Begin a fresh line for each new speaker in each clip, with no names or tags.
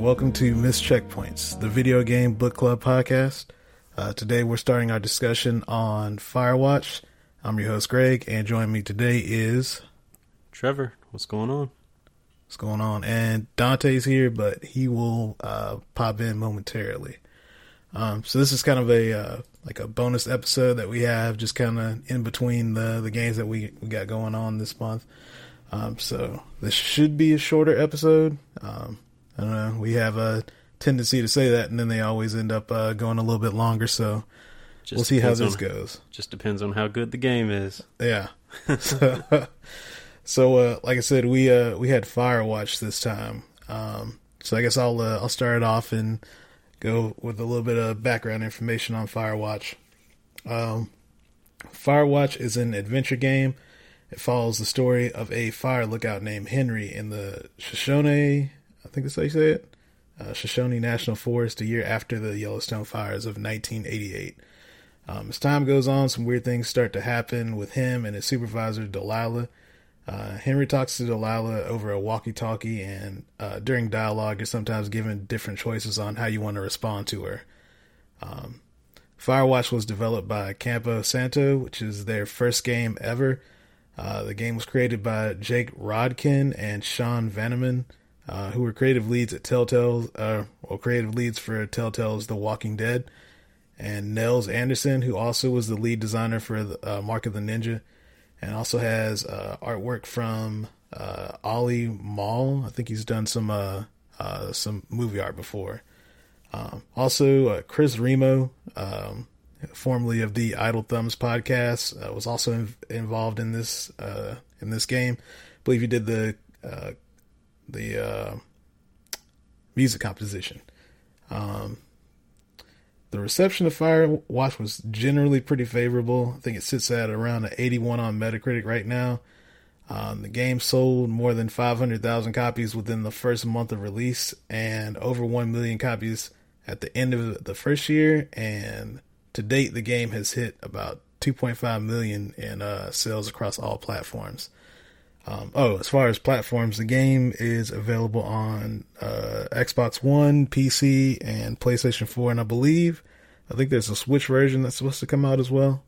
and welcome to Miss Checkpoints, the video game book club podcast. Uh, today we're starting our discussion on Firewatch. I'm your host, Greg, and joining me today is.
Trevor, what's going on?
What's going on? And Dante's here, but he will uh, pop in momentarily. Um, so this is kind of a uh, like a bonus episode that we have, just kind of in between the the games that we, we got going on this month. Um, so this should be a shorter episode. Um, I don't know. We have a tendency to say that, and then they always end up uh, going a little bit longer. So
Just
we'll see how this
on-
goes.
Just depends on how good the game is.
Yeah. so, so uh, like I said, we uh, we had Firewatch this time. Um, so I guess I'll uh, I'll start it off and go with a little bit of background information on Firewatch. Um, Firewatch is an adventure game. It follows the story of a fire lookout named Henry in the Shoshone, I think that's how you say it, uh, Shoshone National Forest a year after the Yellowstone fires of 1988. Um, as time goes on, some weird things start to happen with him and his supervisor, Delilah. Uh, Henry talks to Delilah over a walkie talkie, and uh, during dialogue, you're sometimes given different choices on how you want to respond to her. Um, Firewatch was developed by Campo Santo, which is their first game ever. Uh, the game was created by Jake Rodkin and Sean Vanaman, uh, who were creative leads at Telltale, uh, well, creative leads for Telltale's The Walking Dead and Nels Anderson, who also was the lead designer for the, uh, Mark of the Ninja, and also has uh, artwork from uh, Olly Moss. I think he's done some some movie art before. Um, also, Chris Remo, um, formerly of the Idle Thumbs podcast, was also in- involved in this in this game. I believe he did the the uh, music composition. Um, the reception of Firewatch was generally pretty favorable. I think it sits at around an 81 on Metacritic right now. Um, the game sold more than 500,000 copies within the first month of release and over 1 million copies at the end of the first year. And to date, the game has hit about 2.5 million in uh, sales across all platforms. Um, oh, as far as platforms, the game is available on uh, Xbox One, PC, and PlayStation 4, and I believe, I think there's a Switch version that's supposed to come out as well.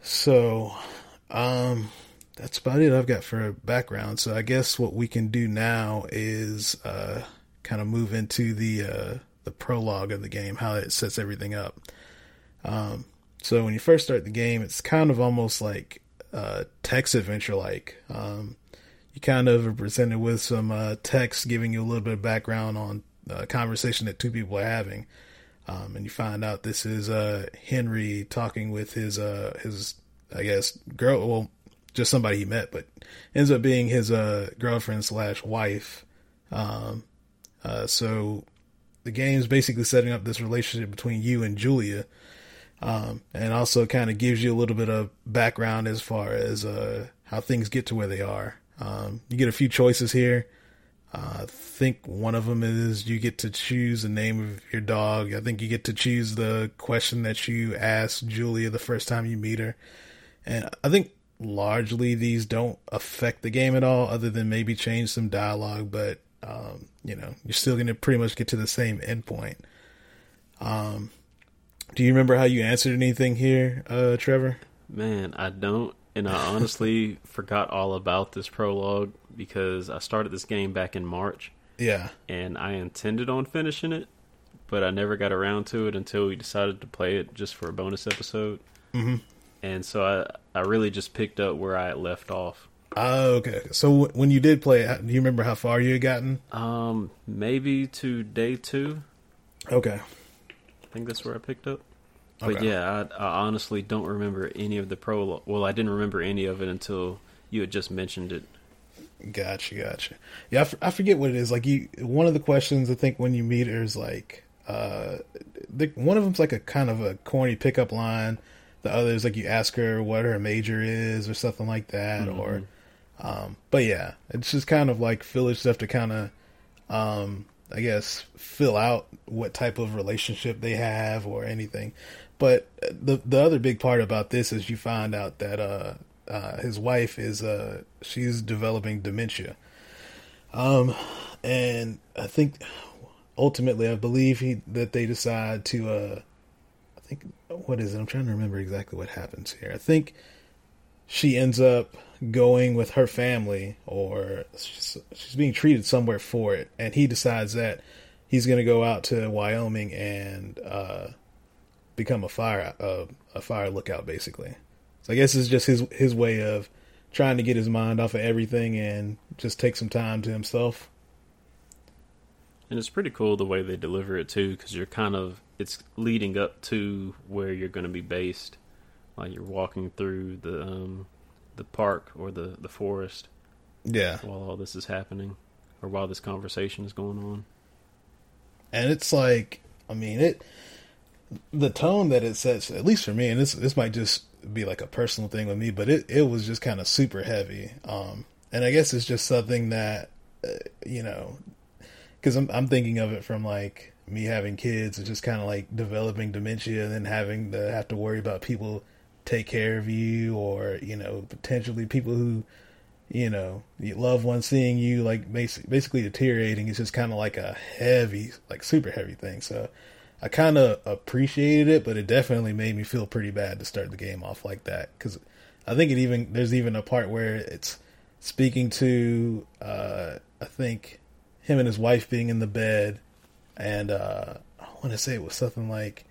So, um, that's about it I've got for background. So I guess what we can do now is uh, kind of move into the uh, the prologue of the game, how it sets everything up. Um, so when you first start the game, it's kind of almost like uh, text adventure like. Um, you kind of are presented with some uh, text giving you a little bit of background on a conversation that two people are having. Um, and you find out this is uh, Henry talking with his uh, his I guess girl, well, just somebody he met, but ends up being his uh, girlfriend slash wife. Um, uh, so the game's basically setting up this relationship between you and Julia, um, and also kind of gives you a little bit of background as far as uh, how things get to where they are. Um, you get a few choices here. Uh, I think one of them is you get to choose the name of your dog. I think you get to choose the question that you ask Julia the first time you meet her. And I think largely these don't affect the game at all, other than maybe change some dialogue. But um, you know, you're still going to pretty much get to the same endpoint. Um, do you remember how you answered anything here, uh, Trevor?
Man, I don't. And I honestly forgot all about this prologue because I started this game back in March
Yeah,
and I intended on finishing it, but I never got around to it until we decided to play it just for a bonus episode.
Mhm.
And so I, I really just picked up where I had left off.
Oh, okay. So w- when you did play, it, do you remember how far you had gotten?
Um, maybe to day two.
Okay.
I think that's where I picked up. But
Okay.
yeah, I, I honestly don't remember any of the prologue. Well, I didn't remember any of it until you had just mentioned it.
Gotcha, gotcha. Yeah, I, f- I forget what it is. Like you, one of the questions I think when you meet her is like, uh, the, one of them's like a kind of a corny pickup line. The other is like you ask her what her major is or something like that. Or, um, but yeah, it's just kind of like filler stuff to kind of, um, I guess, fill out what type of relationship they have or anything. But the the other big part about this is you find out that uh, uh, his wife is uh, she's developing dementia. Um, and I think ultimately, I believe he that they decide to. uh I think what is it? I'm trying to remember exactly what happens here. I think she ends up going with her family, or she's, she's being treated somewhere for it, and he decides that he's going to go out to Wyoming and uh, become a fire uh, a fire lookout, basically. So I guess it's just his his way of trying to get his mind off of everything and just take some time to himself.
And it's pretty cool the way they deliver it too, because you're kind of it's leading up to where you're going to be based. Like you're walking through the um, the park or the the forest.
Yeah.
While all this is happening, or while this conversation is going on.
And it's like, I mean, it the tone that it sets, at least for me, and this this might just be like a personal thing with me, but it it was just kind of super heavy. Um, and I guess it's just something that uh, you know, because I'm I'm thinking of it from like me having kids, it's just kind of like developing dementia, and then having to have to worry about people take care of you, or you know, potentially people who you know, loved ones seeing you like basically, basically deteriorating is just kind of like a heavy, like super heavy thing. So I kind of appreciated it, but it definitely made me feel pretty bad to start the game off like that because I think it even there's even a part where it's speaking to uh, I think him and his wife being in the bed, and uh, I want to say it was something like,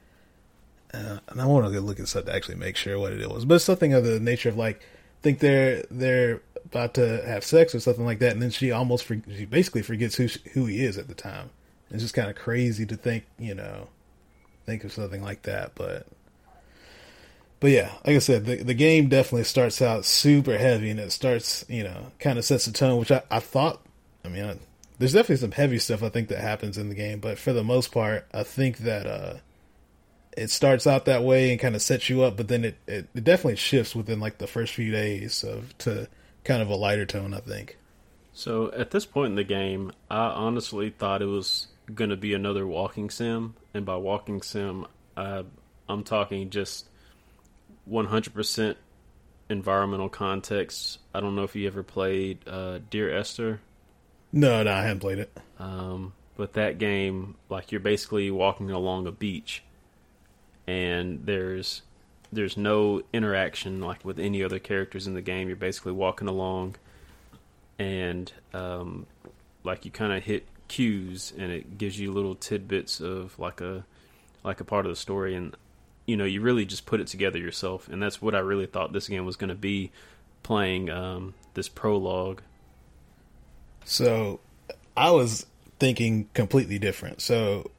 uh, and I want to look at something to actually make sure what it was, but something of the nature of like think they're they're about to have sex or something like that, and then she almost she basically forgets who she, who he is at the time. It's just kind of crazy to think, you know, think of something like that, but but yeah, like I said, the the game definitely starts out super heavy, and it starts, you know, kind of sets the tone, which I, I thought. I mean, I, there's definitely some heavy stuff I think that happens in the game, but for the most part, I think that uh, it starts out that way and kind of sets you up, but then it, it, it definitely shifts within like the first few days of to kind of a lighter tone, I think.
So at this point in the game, I honestly thought it was going to be another walking sim, and by walking sim, I, I'm talking just 100% environmental context. I don't know if you ever played uh, Dear Esther.
No, no, I haven't played it.
Um, but that game, like you're basically walking along a beach, and there's there's no interaction like with any other characters in the game. You're basically walking along, and um, like you kind of hit cues, and it gives you little tidbits of like a like a part of the story, and you know you really just put it together yourself, and that's what I really thought this game was going to be, playing um, this prologue.
So, I was thinking completely different. So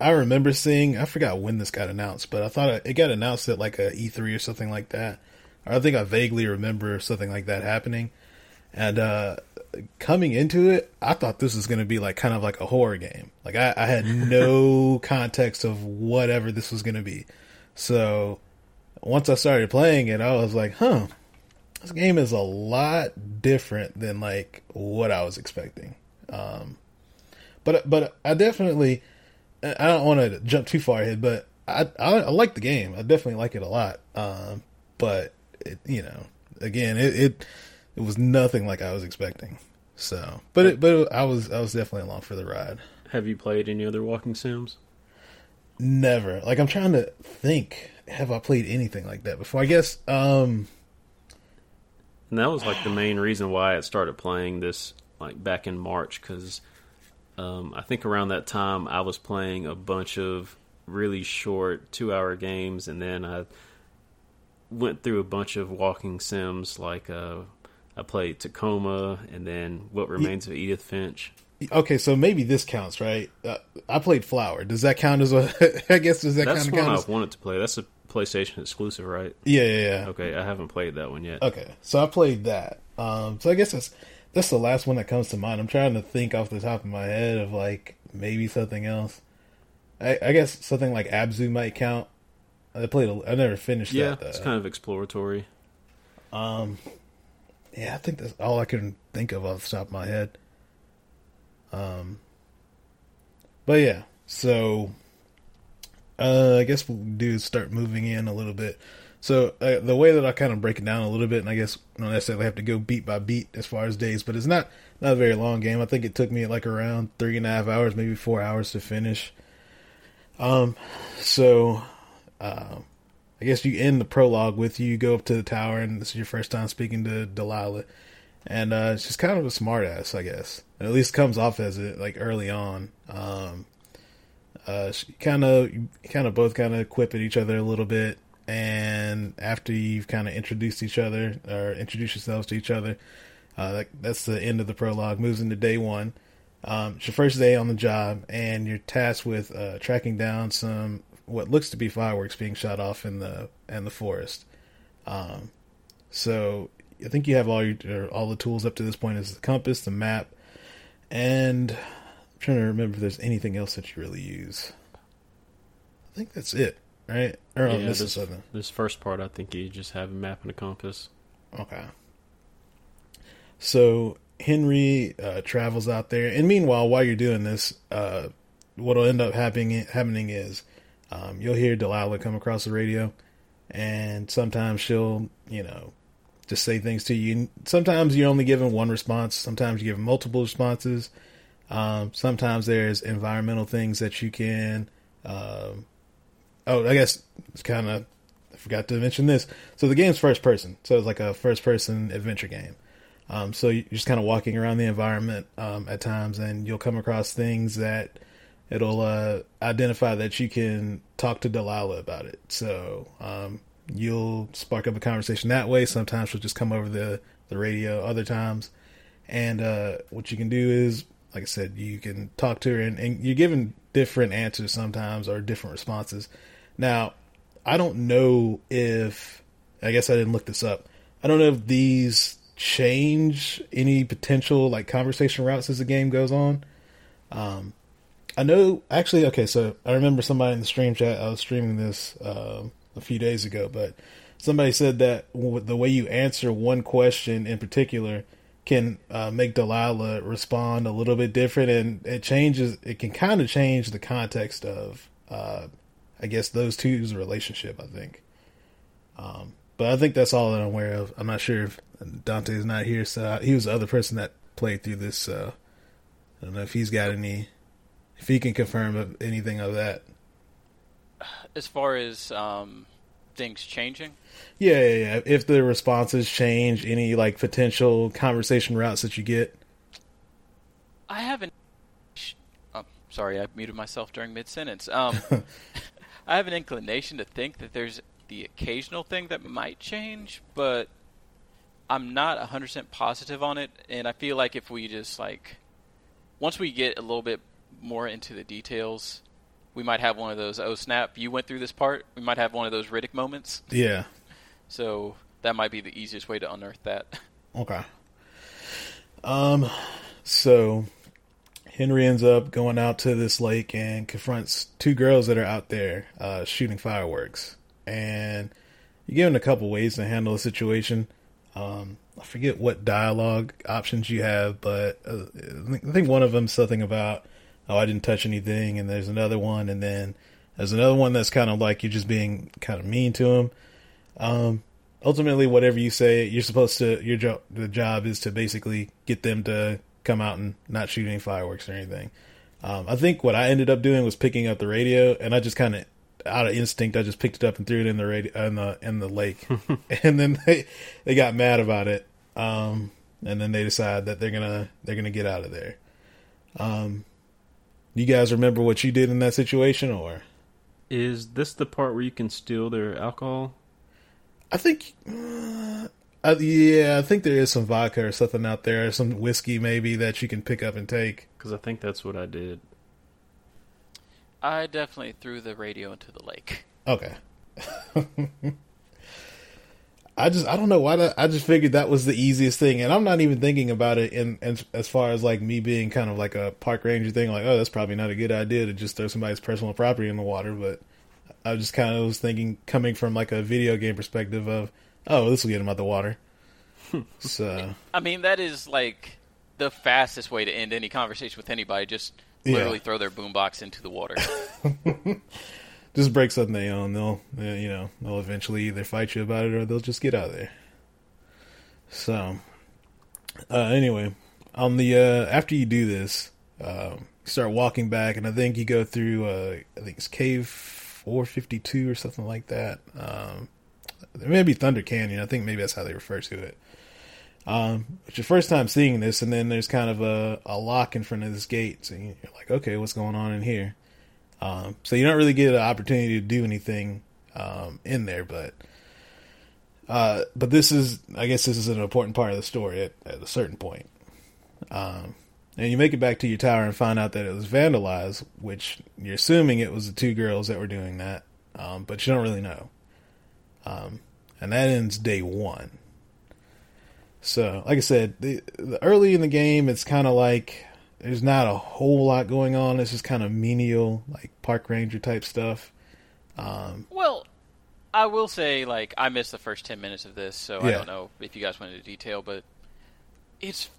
I remember seeing. I forgot when this got announced, but I thought it got announced at like a E3 or something like that. I think I vaguely remember something like that happening. And uh coming into it, I thought this was going to be like kind of like a horror game. Like I, I had no context of whatever this was going to be. So once I started playing it, I was like, huh, this game is a lot different than like what I was expecting. Um, but but I definitely I don't want to jump too far ahead, but I, I, I like the game. I definitely like it a lot. Um, but it, you know, again, it, it, it was nothing like I was expecting. So, but it, but it, I was I was definitely along for the ride.
Have you played any other walking sims?
Never. Like I'm trying to think. Have I played anything like that before? I guess. Um,
and that was like the main reason why I started playing this like back in March because um, I think around that time I was playing a bunch of really short two hour games, and then I went through a bunch of walking sims. Like uh, I played Tacoma, and then What Remains of Edith Finch.
Okay, so maybe this counts, right? Uh, I played Flower. Does that count as a? I guess does that
That's
kind
of
count?
That's one
As,
I wanted to play. That's a PlayStation exclusive, right?
yeah, yeah, yeah.
Okay, I haven't played that one yet.
Okay, so I played that. Um, so I guess that's that's the last one that comes to mind. I'm trying to think off the top of my head of like maybe something else. I, I guess something like Abzu might count. I played. A, I never finished
yeah,
that. Though.
it's kind of exploratory.
Um, yeah, I think that's all I can think of off the top of my head. Um, but yeah, so uh, I guess we'll do start moving in a little bit. So uh, the way that I kind of break it down a little bit, and I guess I don't necessarily have to go beat by beat as far as days, but it's not not a very long game. I think it took me like around three and a half hours, maybe four hours to finish. Um, so, uh, I guess you end the prologue with you go up to the tower, and this is your first time speaking to Delilah, and uh, she's kind of a smartass, I guess. At least comes off as it like early on. Um, uh, kind of, kind of both kind of quip at each other a little bit, and after you've kind of introduced each other or introduced yourselves to each other, uh, that, that's the end of the prologue. Moves into day one. Um, it's your first day on the job, and you're tasked with uh, tracking down some what looks to be fireworks being shot off in the in the forest. Um, so I think you have all your all the tools up to this point is the compass, the map, and I'm trying to remember if there's anything else that you really use. I think that's it, right? Or
yeah,
I'm
this, this first part, I think you just have a map and a compass.
Okay. So Henry uh, travels out there, and meanwhile, while you're doing this, uh, what'll end up happening happening is um, you'll hear Delilah come across the radio, and sometimes she'll, you know, just say things to you. Sometimes you're only given one response. Sometimes you give multiple responses. Um, sometimes there's environmental things that you can. Um, oh, I guess it's kind of. I forgot to mention this. So the game's first person, so it's like a first person adventure game. Um, so you're just kind of walking around the environment um, at times, and you'll come across things that it'll uh, identify that you can talk to Delilah about it. So um, you'll spark up a conversation that way. Sometimes she'll just come over the the radio. Other times, and uh, what you can do is, like I said, you can talk to her, and, and you're given different answers sometimes or different responses. Now, I don't know if I guess I didn't look this up. I don't know if these change any potential like conversation routes as the game goes on. Um, I know actually. Okay, so I remember somebody in the stream chat. I was streaming this um, a few days ago, but somebody said that the way you answer one question in particular can uh, make Delilah respond a little bit different, and it changes. It can kind of change the context of, uh, I guess, those two's relationship. I think. Um, but I think that's all that I'm aware of. I'm not sure if Dante is not here, so he was the other person that played through this. Uh, I don't know if he's got any, if he can confirm anything of that.
As far as um, things changing,
yeah, yeah, yeah. If the responses change, any like potential conversation routes that you get.
I haven't. Oh, sorry, I muted myself during mid sentence. Um, I have an inclination to think that there's the occasional thing that might change, but I'm not 100% positive on it. And I feel like if we just like, once we get a little bit more into the details, we might have one of those, oh snap, you went through this part. We might have one of those Riddick moments.
Yeah.
So that might be the easiest way to unearth that.
Okay. Um, so Henry ends up going out to this lake and confronts two girls that are out there uh, shooting fireworks and you give given a couple ways to handle the situation. Um, I forget what dialogue options you have, but uh, I think one of them something about, oh, I didn't touch anything, and there's another one, and then there's another one that's kind of like you're just being kind of mean to him. Um, ultimately, whatever you say, you're supposed to your job. The job is to basically get them to come out and not shoot any fireworks or anything. Um, I think what I ended up doing was picking up the radio, and I just kind of out of instinct, I just picked it up and threw it in the radio, in the in the lake, and then they they got mad about it. Um, and then they decide that they're gonna they're gonna get out of there. Um, you guys remember what you did in that situation, or
is this the part where you can steal their alcohol?
I think, uh, yeah, I think there is some vodka or something out there, some whiskey maybe that you can pick up and take.
Because I think that's what I did.
I definitely threw the radio into the lake.
Okay. I just I don't know why that, I just figured that was the easiest thing, and I'm not even thinking about it in, in, as far as like me being kind of like a park ranger thing, like oh that's probably not a good idea to just throw somebody's personal property in the water, but I just kind of was thinking coming from like a video game perspective of oh this will get them out of the water. so
I mean that is like the fastest way to end any conversation with anybody. Just literally yeah. throw their boombox into the water.
just break something they own. They'll, you know, they'll eventually either fight you about it or they'll just get out of there. So, uh, anyway, on the uh, after you do this, you start walking back, and I think you go through. Uh, I think it's cave four fifty two or something like that. Um, maybe Thunder Canyon. I think maybe that's how they refer to it. Um, it's your first time seeing this, and then there's kind of a, a lock in front of this gate. So you're like, okay, what's going on in here? Um, so you don't really get an opportunity to do anything um, in there, but uh, but this is, I guess, this is an important part of the story at, at a certain point. Um, and you make it back to your tower and find out that it was vandalized, which you're assuming it was the two girls that were doing that, um, but you don't really know. Um, and that ends day one. So, like I said, the, the early in the game, it's kind of like there's not a whole lot going on. It's just kind of menial, like park ranger type stuff. Um,
well, I will say, like, I missed the first ten minutes of this, so I don't know if you guys went into detail, but it's.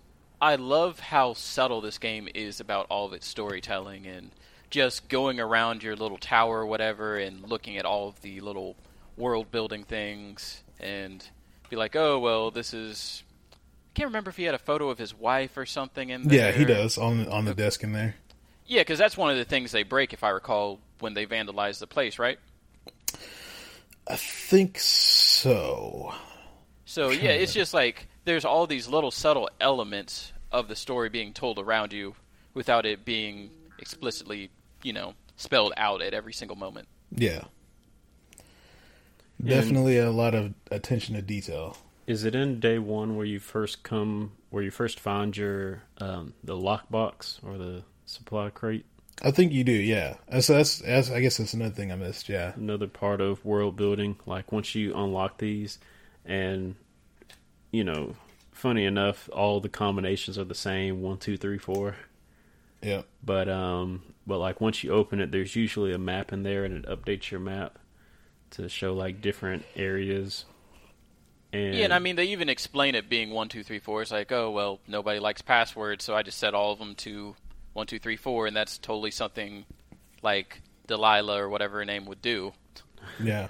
I love how subtle this game is about all of its storytelling and just going around your little tower or whatever and looking at all of the little world building things and be like, oh well, this is. I can't remember if he had a photo of his wife or something in there.
yeah, he does on on the desk in there.
Yeah, because that's one of the things they break, if I recall, when they vandalize the place, right?
I think so.
So yeah, it's just like there's all these little subtle elements of the story being told around you without it being explicitly, you know, spelled out at every single moment.
Yeah. Definitely a lot of attention to detail.
Is it in day one where you first come, where you first find your um, the lockbox or the supply crate?
I think you do, yeah. So that's, that's I guess that's another thing I missed, yeah.
Another part of world building. Like once you unlock these, and you know, funny enough, all the combinations are the same one, two, three, four.
Yeah.
But um, but like once you open it, there's usually a map in there, and it updates your map to show like different areas. And
Yeah, and I mean they even explain it being one, two, three, four. It's like, oh well, nobody likes passwords, so I just set all of them to one, two, three, four, and that's totally something like Delilah or whatever her name would do.
Yeah.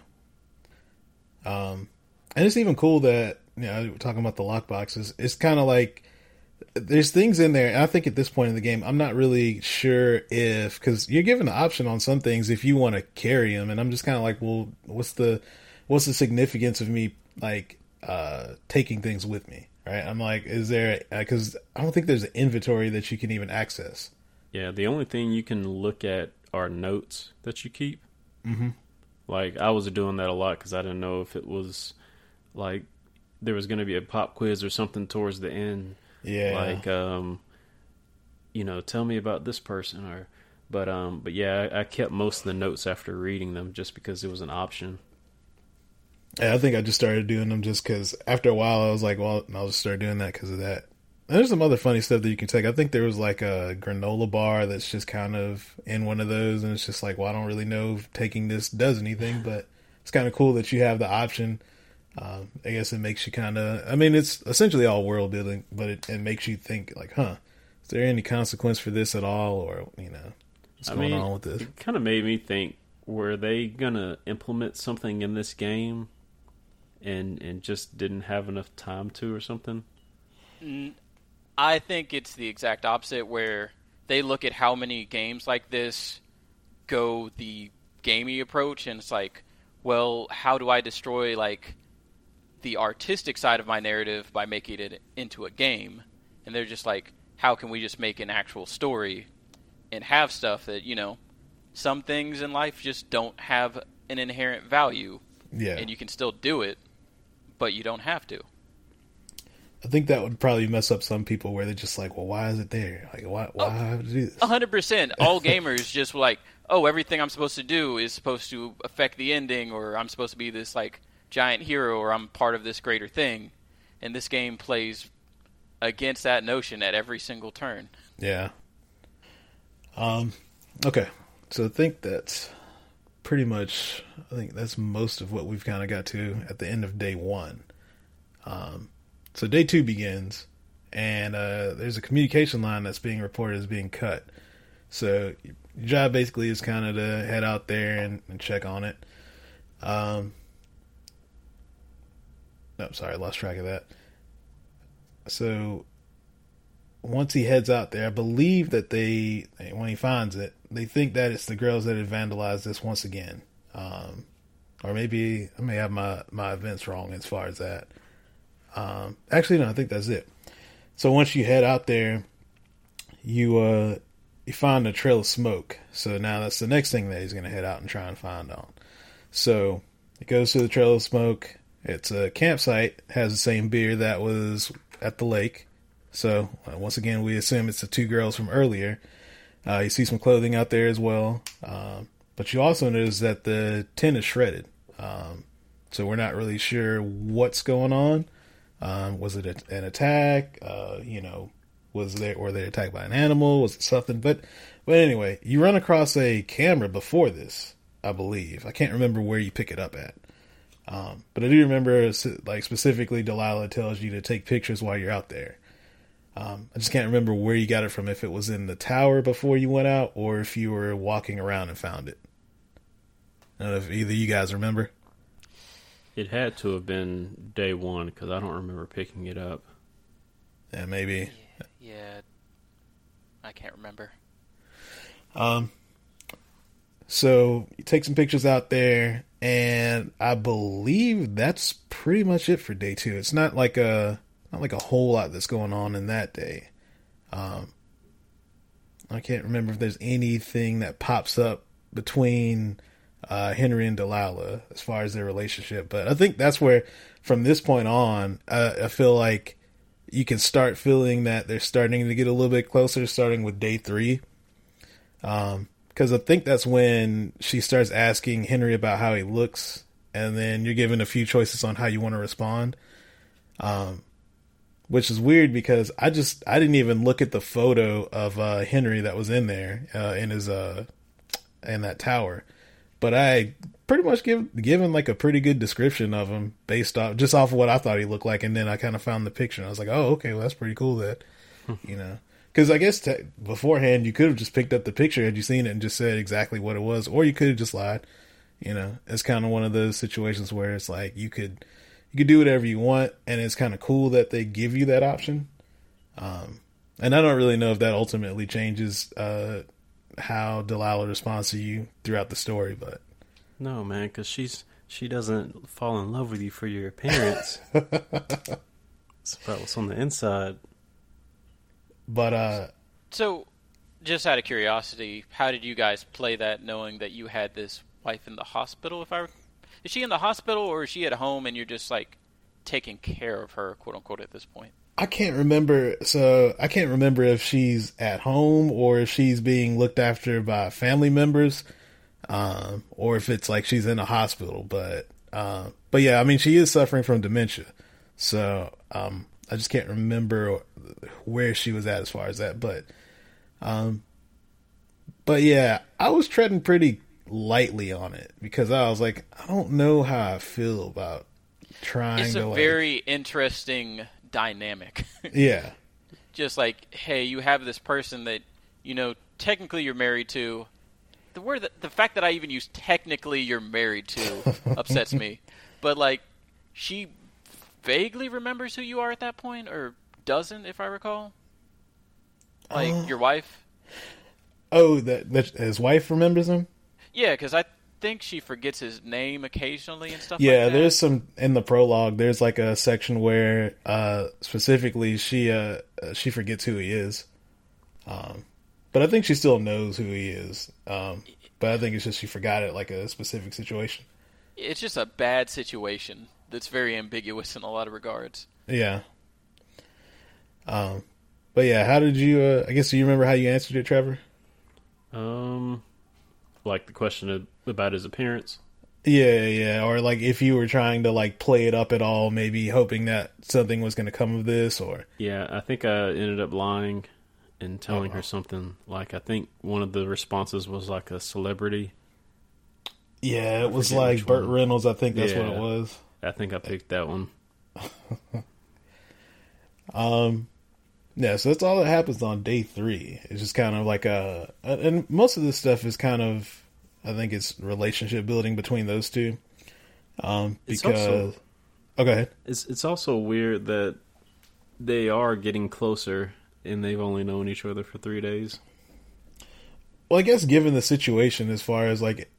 Um, and it's even cool that you know talking about the lockboxes. It's kind of like there's things in there. And I think at this point in the game, I'm not really sure if because you're given the option on some things if you want to carry them, and I'm just kind of like, well, what's the what's the significance of me like uh taking things with me? Right? I'm like, is there because I don't think there's an inventory that you can even access.
Yeah, the only thing you can look at are notes that you keep. Mm-hmm. Like I was doing that a lot because I didn't know if it was like there was going to be a pop quiz or something towards the end.
Yeah.
Like, um, you know, tell me about this person or, but um, but yeah, I, I kept most of the notes after reading them just because it was an option.
Yeah, I think I just started doing them just because after a while I was like, well, I'll just start doing that because of that. And there's some other funny stuff that you can take. I think there was like a granola bar that's just kind of in one of those, and it's just like, well, I don't really know if taking this does anything, but it's kind of cool that you have the option. Um, I guess it makes you kind of. I mean, it's essentially all world building, but it, it makes you think like, huh, is there any consequence for this at all, or you know, what's
I
going
mean,
on with this?
It kind of made me think: Were they gonna implement something in this game, and and just didn't have enough time to, or something?
Mm, I think it's the exact opposite, where they look at how many games like this go the gamey approach, and it's like, well, how do I destroy like the artistic side of my narrative by making it into a game? And they're just like, how can we just make an actual story and have stuff that you know, some things in life just don't have an inherent value,
Yeah,
and you can still do it, but you don't have to.
I think that would probably mess up some people where they're just like, well, why is it there? Like, why why
Oh.
have to do this?
A hundred percent. All gamers just like, oh, everything I'm supposed to do is supposed to affect the ending, or I'm supposed to be this like giant hero, or I'm part of this greater thing. And this game plays against that notion at every single turn.
Yeah. Um. Okay. So I think that's pretty much. I think that's most of what we've kind of got to at the end of day one. Um. So day two begins, and uh, there's a communication line that's being reported as being cut. So your job basically is kind of to head out there and, and check on it. Um, no, sorry, lost track of that. So once he heads out there, I believe that they, when he finds it, they think that it's the girls that had vandalized this once again. Um, or maybe I may have my, my events wrong as far as that. Um, actually, no, I think that's it. So once you head out there, you uh, you find a trail of smoke. So now that's the next thing that he's going to head out and try and find on. So he goes to the trail of smoke. It's a campsite. Has the same beer that was at the lake. So uh, once again, we assume it's the two girls from earlier. Uh, you see some clothing out there as well, um, but you also notice that the tent is shredded. Um, so we're not really sure what's going on. Um, was it a, an attack? Uh, you know, was there were they attacked by an animal? Was it something? But but anyway, you run across a camera before this, I believe. I can't remember where you pick it up at. Um, but I do remember, like specifically, Delilah tells you to take pictures while you're out there. Um, I just can't remember where you got it from. If it was in the tower before you went out, or if you were walking around and found it. I don't know if either you guys remember.
It had to have been day one because I don't remember picking it up.
Yeah, maybe.
Yeah, yeah. I can't remember.
Um. So you take some pictures out there, and I believe that's pretty much it for day two. It's not like a not like a whole lot that's going on in that day. Um, I can't remember if there's anything that pops up between uh, Henry and Delilah as far as their relationship, but I think that's where, from this point on, uh, I feel like you can start feeling that they're starting to get a little bit closer, starting with day three. Um, because I think that's when she starts asking Henry about how he looks, and then you're given a few choices on how you want to respond. Um, which is weird because I just I didn't even look at the photo of uh, Henry that was in there uh, in his uh in that tower, but I pretty much give given like a pretty good description of him based off just off of what I thought he looked like, and then I kind of found the picture and I was like, oh okay, well that's pretty cool that you know. Because I guess te- beforehand you could have just picked up the picture had you seen it and just said exactly what it was, or you could have just lied. You know, it's kind of one of those situations where it's like you could you can do whatever you want, and it's kind of cool that they give you that option. Um, and I don't really know if that ultimately changes uh, how Delilah responds to you throughout the story, but
no, man, because she's she doesn't fall in love with you for your appearance. it's about what's on the inside.
But uh,
so, just out of curiosity, how did you guys play that, knowing that you had this wife in the hospital? If I is she in the hospital or is she at home and you're just like taking care of her, quote unquote, at this point?
I can't remember. So I can't remember if she's at home or if she's being looked after by family members, um, or if it's like she's in a hospital. But uh, but yeah, I mean, she is suffering from dementia, so um, I just can't remember where she was at as far as that. But um, but yeah, I was treading pretty lightly on it because I was like, I don't know how I feel about trying
it's
to
a
like,
very interesting dynamic.
yeah,
Just like, hey, you have this person that you know technically you're married to. The word that the fact that I even use technically you're married to upsets me. But like, she vaguely remembers who you are at that point, or doesn't, if I recall. Like
Uh.
your wife.
Oh, that, that his wife remembers him.
Yeah, because I think she forgets his name occasionally and stuff.
Yeah,
like that.
there's some in the prologue. There's like a section where uh specifically she uh uh, she forgets who he is. Um, but I think she still knows who he is. Um, but I think it's just she forgot it like a specific situation.
It's just a bad situation that's very ambiguous in a lot of regards.
Yeah. Um, but yeah, how did you? Uh, I guess do you remember how you answered it, Trevor?
Um, like the question of, about his appearance.
Yeah, yeah. Or like if you were trying to like play it up at all, maybe hoping that something was going to come of this, or
Yeah, I think I ended up lying and telling
Uh-oh.
her something like I think one of the responses was like a celebrity.
yeah, it was like Burt
one.
Reynolds. I think that's what it was.
I think I picked that one.
Um, Yeah, so that's all that happens on day three. It's just kind of like a, and most of this stuff is kind of, I think it's relationship building between those two. Um, because,
also-
oh, go ahead.
It's it's also weird that they are getting closer and they've only known each other for three days.
Well, I guess given the situation, as far as like,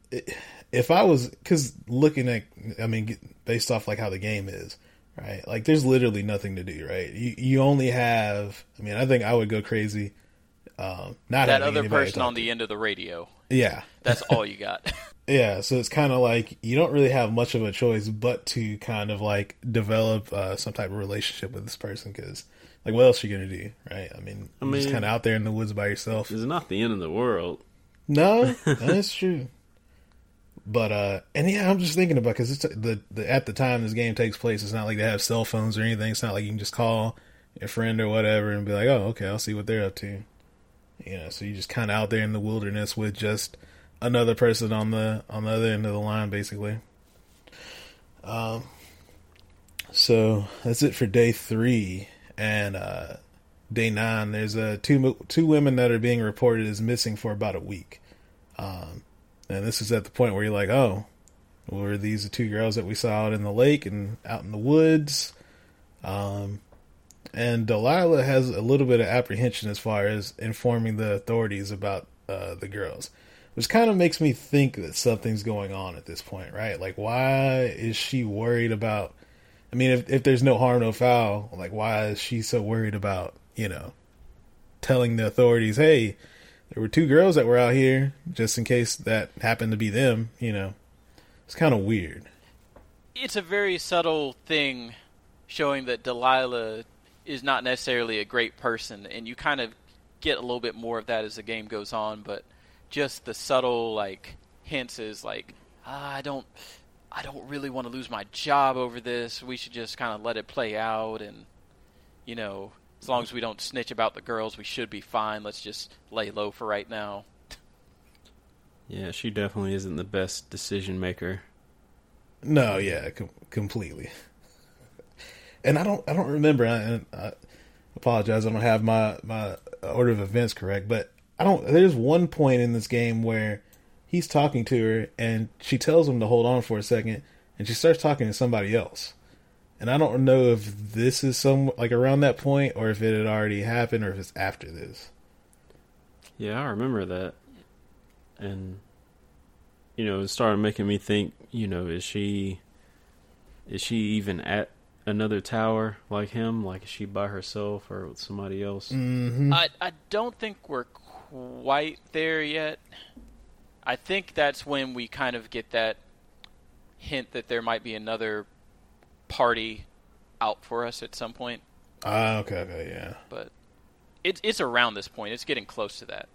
if I was, because looking at, I mean, based off like how the game is, right? Like, there's literally nothing to do, right? You you only have, I mean, I think I would go crazy. Um, not
that other person on the end of the radio.
yeah,
That's all you got.
Yeah, so it's kind of like you don't really have much of a choice but to kind of like develop uh, some type of relationship with this person because, like, what else are you gonna do, right? I mean,
I
you're just
mean-
kind of out there in the woods by yourself.
It's not the end of the world.
No, that's true. But uh, and yeah, I'm just thinking about because it's the, the at the time this game takes place, it's not like they have cell phones or anything. It's not like you can just call your friend or whatever and be like, oh, okay, I'll see what they're up to. You know, so you're just kind of out there in the wilderness with just another person on the on the other end of the line, basically. Um, so that's it for day three, and uh, day nine. There's uh, two two women that are being reported as missing for about a week. Um, and this is at the point where you're like, oh, were these the two girls that we saw out in the lake and out in the woods? Um, and Delilah has a little bit of apprehension as far as informing the authorities about uh, the girls, which kind of makes me think that something's going on at this point, right? Like, why is she worried about? I mean, if if there's no harm, no foul, like, why is she so worried about, you know, telling the authorities, hey, there were two girls that were out here, just in case that happened to be them, you know? It's kind of weird.
it's a very subtle thing showing that Delilah is not necessarily a great person and you kind of get a little bit more of that as the game goes on but just the subtle like hints is like ah, I don't I don't really want to lose my job over this we should just kind of let it play out and you know as long as we don't snitch about the girls we should be fine let's just lay low for right now
Yeah, she definitely isn't the best decision maker.
No, yeah, com- completely. And I don't, I don't remember. I, I apologize. I don't have my my order of events correct, but I don't. There's one point in this game where he's talking to her, and she tells him to hold on for a second, and she starts talking to somebody else. And I don't know if this is some like around that point, or if it had already happened, or if it's after this.
Yeah, I remember that. And you know, it started making me think, you know, is she is she even at another tower like him? Like is she by herself or with somebody else?
Mm-hmm.
I I don't think we're quite there yet. I think that's when we kind of get that hint that there might be another party out for us at some point.
Ah, okay, okay, yeah.
But it's it's around this point. It's getting close to that.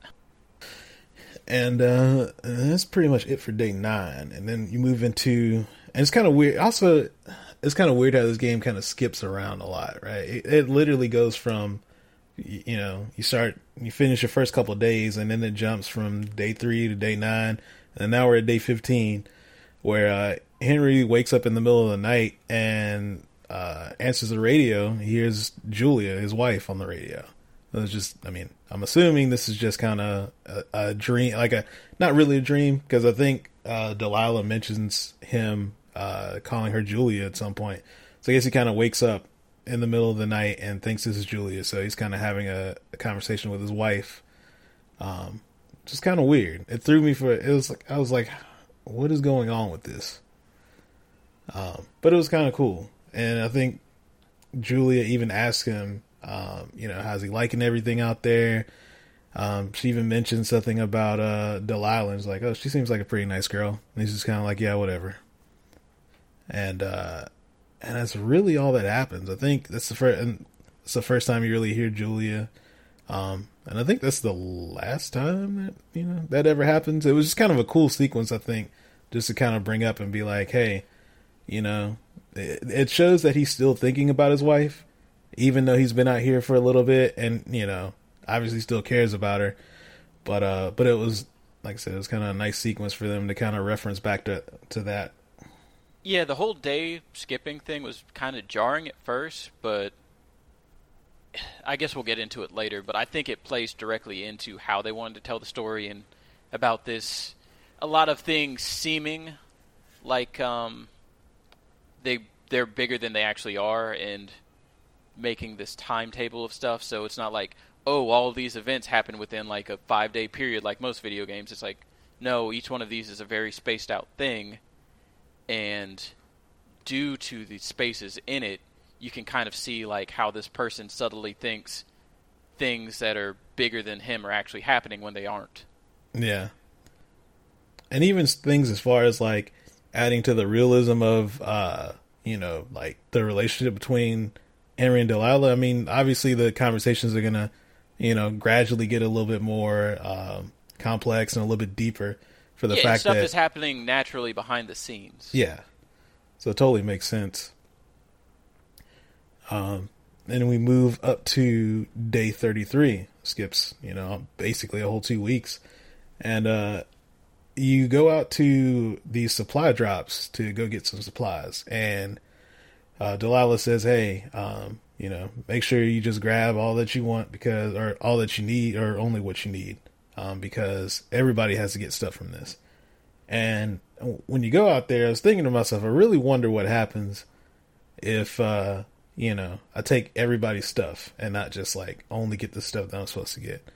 and uh that's pretty much it for day nine and then you move into and it's kind of weird also it's kind of weird how this game kind of skips around a lot right it, it literally goes from y- you know you start you finish your first couple of days and then it jumps from day three to day nine and now we're at day 15 where uh henry wakes up in the middle of the night and uh answers the radio he hears julia his wife on the radio it was just, I mean, I'm assuming this is just kind of a, a dream, like a, not really a dream, because I think uh, Delilah mentions him uh, calling her Julia at some point. So I guess he kind of wakes up in the middle of the night and thinks this is Julia. So he's kind of having a, a conversation with his wife. Um, just kind of weird. It threw me for, it was like, I was like, what is going on with this? Um, but it was kind of cool. And I think Julia even asked him, um, you know, how's he liking everything out there? Um, she even mentioned something about uh, Delilah. And like, oh, she seems like a pretty nice girl. And he's just kind of like, yeah, whatever. And uh, and that's really all that happens. I think that's the first. And it's the first time you really hear Julia. Um, and I think that's the last time that you know that ever happens. It was just kind of a cool sequence, I think, just to kind of bring up and be like, hey, you know, it, shows that he's still thinking about his wife, even though he's been out here for a little bit, and you know, obviously still cares about her. But uh, but it was like I said, it was kind of a nice sequence for them to kind of reference back to to that.
Yeah, the whole day skipping thing was kind of jarring at first, but I guess we'll get into it later, but I think it plays directly into how they wanted to tell the story and about this. A lot of things seeming like um, they they're bigger than they actually are, and making this timetable of stuff. So it's not like oh, all these events happen within like a five day period, like most video games. It's like no, each one of these is a very spaced out thing, and due to the spaces in it, you can kind of see like how this person subtly thinks things that are bigger than him are actually happening when they aren't.
Yeah. And even things as far as like adding to the realism of uh you know like the relationship between Henry and Delilah. I mean, obviously the conversations are gonna you know gradually get a little bit more um, complex and a little bit deeper for the
yeah,
fact
stuff is happening naturally behind the scenes.
yeah, so it totally makes sense. Um, and we move up to day 33, skips, you know, basically a whole two weeks. And, uh, you go out to these supply drops to go get some supplies. And, uh, Delilah says, Hey, um, you know, make sure you just grab all that you want because, or all that you need, or only what you need, um, because everybody has to get stuff from this. And when you go out there, I was thinking to myself, I really wonder what happens if, uh, you know, I take everybody's stuff and not just like only get the stuff that I'm supposed to get.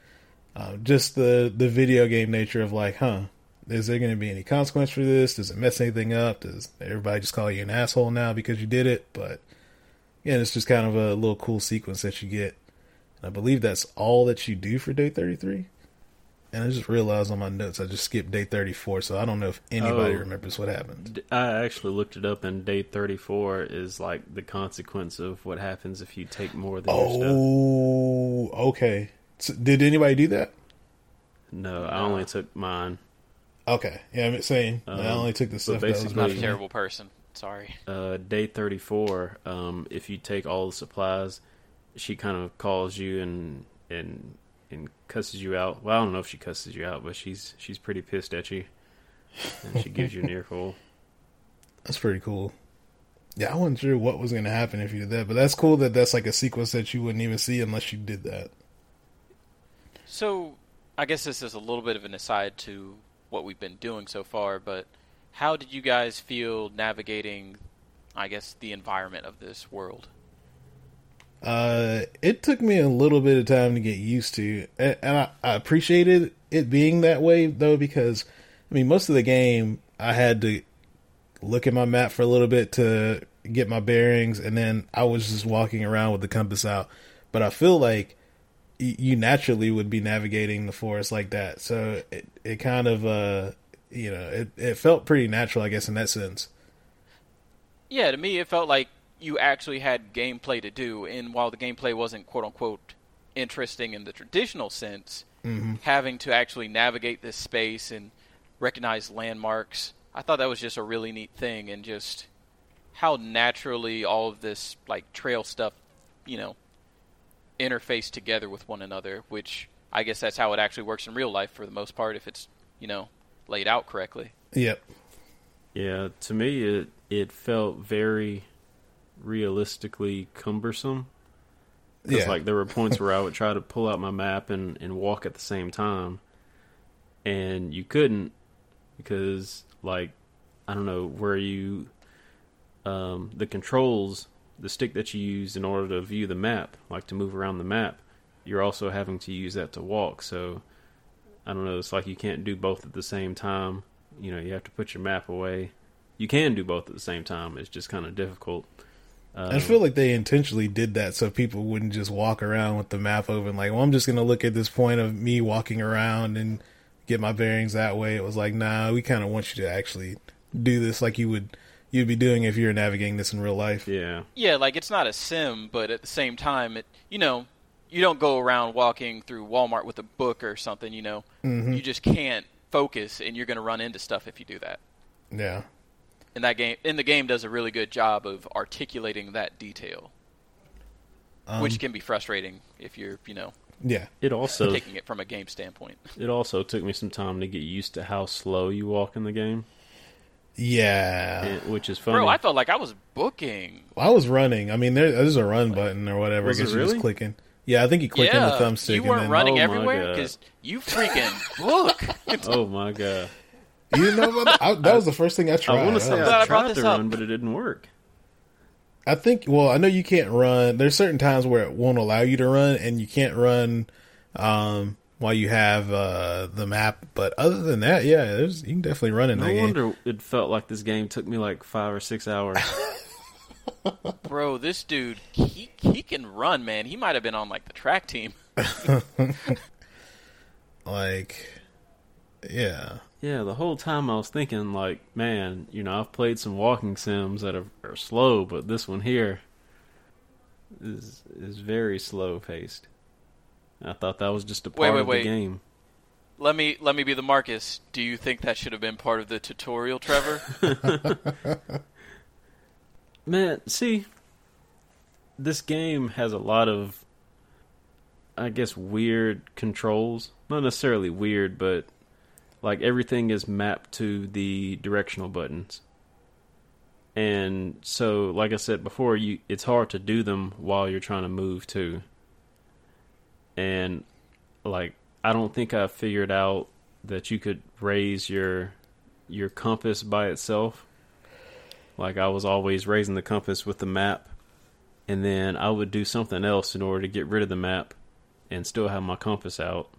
Uh, just the the video game nature of like, huh, is there going to be any consequence for this? Does it mess anything up? Does everybody just call you an asshole now because you did it? But yeah, it's just kind of a little cool sequence that you get. And I believe that's all that you do for day 33. And I just realized on my notes I just skipped day 34, so I don't know if anybody
Oh.
remembers what happened.
I actually looked it up, and day 34 is like the consequence of what happens if you take more than your stuff.
Oh, okay. So did anybody do that?
No, I only took mine.
Okay, yeah, I'm saying I
Um,
only took the
but
stuff that was
basically-
Not a
meant for me.
terrible person. Sorry.
Uh, day 34, um, if you take all the supplies, she kind of calls you and and and cusses you out. Well, I don't know if she cusses you out, but she's she's pretty pissed at you, and she gives you an earful.
That's pretty cool. Yeah, I wasn't sure what was going to happen if you did that, but that's cool that that's like a sequence that you wouldn't even see unless you did that.
So, I guess this is a little bit of an aside to what we've been doing so far, but how did you guys feel navigating, I guess, the environment of this world?
Uh, it took me a little bit of time to get used to, and, and I, I appreciated it being that way though because, I mean, most of the game I had to look at my map for a little bit to get my bearings, and then I was just walking around with the compass out. But I feel like you naturally would be navigating the forest like that, so it it kind of uh you know it it felt pretty natural, I guess, in that sense.
Yeah, to me, it felt like you actually had gameplay to do, and while the gameplay wasn't quote unquote interesting in the traditional sense, having to actually navigate this space and recognize landmarks, I thought that was just a really neat thing, and just how naturally all of this like trail stuff, you know, interface together with one another. Which I guess that's how it actually works in real life for the most part, if it's you know laid out correctly.
Yep.
Yeah, to me it it felt very realistically cumbersome. Because
Yeah.
like there were points where I would try to pull out my map and and walk at the same time, and you couldn't because like I don't know where you um the controls the stick that you use in order to view the map like to move around the map you're also having to use that to walk so I don't know it's like you can't do both at the same time you know you have to put your map away you can do both at the same time it's just kind of difficult um,
I feel like they intentionally did that so people wouldn't just walk around with the map open. Like, well, I'm just gonna look at this point of me walking around and get my bearings that way. It was like, nah, we kind of want you to actually do this like you would you'd be doing if you were navigating this in real life.
yeah
Yeah, like it's not a sim, but at the same time, it you know, you don't go around walking through Walmart with a book or something. You know,
Mm-hmm.
you just can't focus, and you're going to run into stuff if you do that.
Yeah,
And that game, in the game, does a really good job of articulating that detail,
um,
which can be frustrating if you're, you know,
yeah,
it also
taking it from a game standpoint.
It also took me some time to get used to how slow you walk in the game,
yeah.
and- which is funny.
Bro, I felt like I was booking.
I was running. I mean, there, there's a run button or whatever.
Was
I guess
it
you're just
really?
clicking. Yeah, I think you click
yeah,
on the thumbstick.
you weren't
and then,
running
Oh
everywhere because you freaking look.
Oh my god!
You didn't know about that? I, that was the first thing I tried.
I want to say
I'm
I,
glad
I
I brought
tried
this
to run, but it didn't work.
I think. Well, I know you can't run. There's certain times where it won't allow you to run, and you can't run um, while you have uh, the map. But other than that, yeah, there's, you can definitely run in
No
that game.
wonder it felt like this game took me like five or six hours.
Bro, this dude, he he can run, man. He might have been on like the track team.
Like, yeah,
yeah, the whole time I was thinking like, man, you know, I've played some walking sims that are, are slow, but this one here is is very slow paced. I thought that was just a
Wait,
part
wait,
of
wait.
the game.
Let me let me be the Marcus. Do you think that should have been part of the tutorial, Trevor?
Man, see, this game has a lot of, I guess, weird controls. Not necessarily weird, but like everything is mapped to the directional buttons. And so, like I said before, you it's hard to do them while you're trying to move too. And like I don't think I figured out that you could raise your your compass by itself. Like I was always raising the compass with the map, and then I would do something else in order to get rid of the map, and still have my compass out.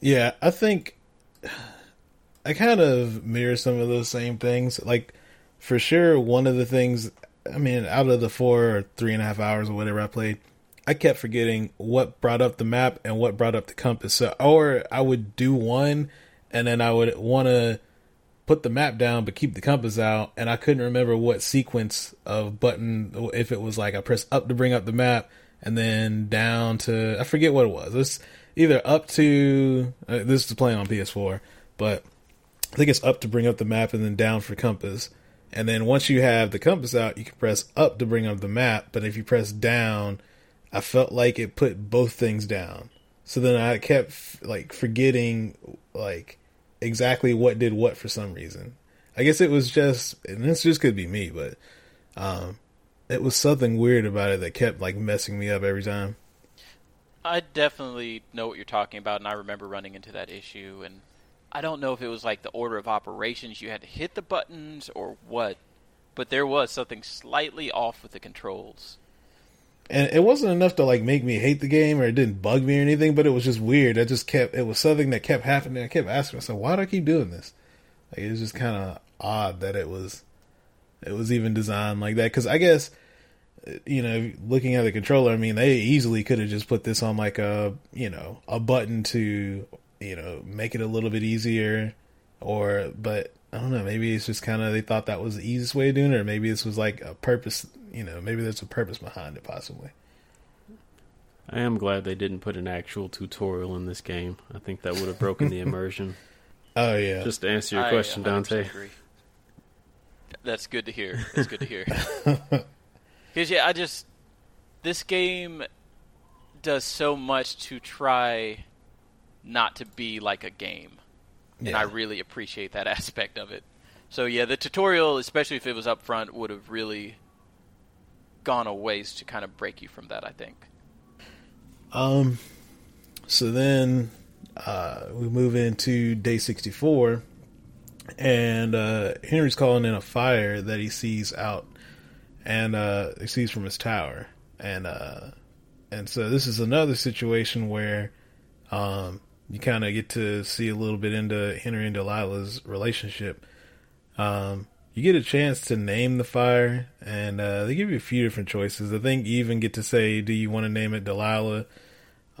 yeah. I think I kind of mirror some of those same things. Like, for sure, one of the things. I mean, out of the four or three and a half hours or whatever I played, I kept forgetting what brought up the map and what brought up the compass. So, or I would do one, and then I would want to put the map down but keep the compass out, and I couldn't remember what sequence of button. If it was like I press up to bring up the map, and then down to I forget what it was. It's either up to uh, this is playing on PS4, but I think it's up to bring up the map and then down for compass. And then once you have the compass out, you can press up to bring up the map. But if you press down, I felt like it put both things down. So then I kept like forgetting like exactly what did what for some reason. I guess it was just, and this just could be me, but um, it was something weird about it that kept like messing me up every time.
I definitely know what you're talking about, and I remember running into that issue. And I don't know if it was like the order of operations you had to hit the buttons or what, but there was something slightly off with the controls.
And it wasn't enough to like make me hate the game or it didn't bug me or anything but it was just weird. I just kept it was something that kept happening. I kept asking myself why do i keep doing this? Like it was just kind of odd that it was it was even designed like that. Because i guess you know looking at the controller i mean they easily could have just put this on like a you know a button to you know make it a little bit easier or but i don't know maybe it's just kind of they thought that was the easiest way of doing it or maybe this was like a purpose you know maybe there's a purpose behind it possibly
I am glad they didn't put an actual tutorial in this game. I think that would have broken the immersion.
oh yeah
Just to answer your
I
uh,
question,
Dante.
agree. That's good to hear. That's good to hear. Because yeah, I just this game does so much to try not to be like a game, and I really appreciate that aspect of it. So yeah, the tutorial, especially if it was up front, would have really gone a ways to kind of break you from that. I think.
Um, so then uh, we move into day 64, and uh, Henry's calling in a fire that he sees out, and uh, he sees from his tower, and uh, and so this is another situation where um, you kind of get to see a little bit into Henry and Delilah's relationship. Um, you get a chance to name the fire, and uh, they give you a few different choices. I think you even get to say, "Do you want to name it Delilah?"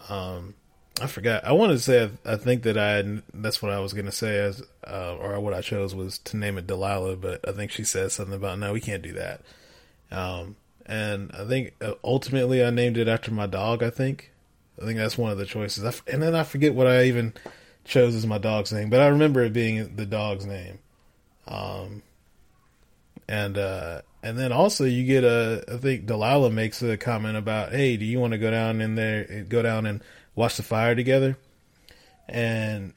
Um, I forgot. I wanted to say I, I think that I that's what I was gonna say as uh, or what I chose was to name it Delilah, but I think she said something about no, we can't do that. Um, and I think uh, ultimately I named it after my dog. I think. I think that's one of the choices. And then I forget what I even chose as my dog's name, but I remember it being the dog's name. Um, and uh, and then also you get a I think Delilah makes a comment about, hey, do you want to go down in there, go down and watch the fire together? And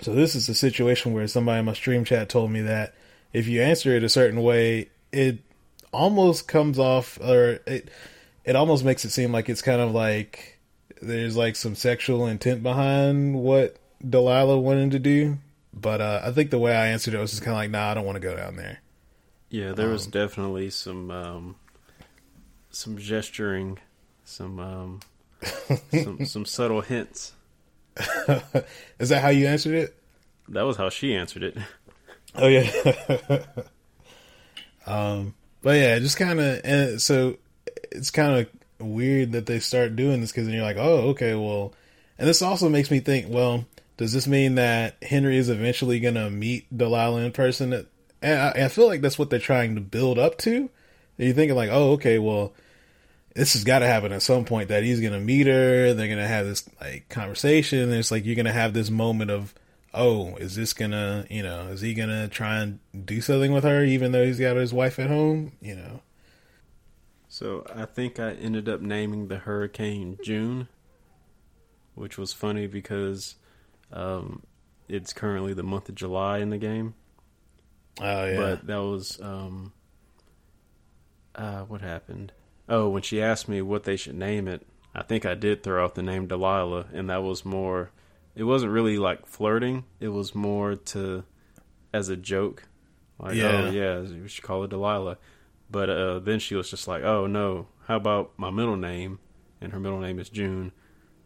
so this is a situation where somebody in my stream chat told me that if you answer it a certain way, it almost comes off or it it almost makes it seem like it's kind of like there's like some sexual intent behind what Delilah wanted to do. But uh, I think the way I answered it was just kind of like, nah, I don't want to go down there.
Yeah, there was um, definitely some um, some gesturing, some um, some some subtle hints.
Is that how you answered it?
That was how she answered it.
Oh yeah. um, but yeah, just kind of, and so it's kind of weird that they start doing this because then you're like, oh, okay, well, and this also makes me think, well, does this mean that Henry is eventually gonna meet Delilah in person? And I, I feel like that's what they're trying to build up to. And you're thinking like, oh, okay, well, this has got to happen at some point that he's gonna meet her. They're gonna have this like conversation. And it's like you're gonna have this moment of, oh, is this gonna, you know, is he gonna try and do something with her even though he's got his wife at home? You know.
So I think I ended up naming the hurricane June, which was funny because um, it's currently the month of July in the game.
Oh yeah.
But that was um, uh, what happened? Oh, when she asked me what they should name it, I think I did throw out the name Delilah, and that was more. It wasn't really like flirting. It was more to as a joke, like yeah. oh yeah, we should call it Delilah. But uh, then she was just like, oh no, how about my middle name? And her middle name is June,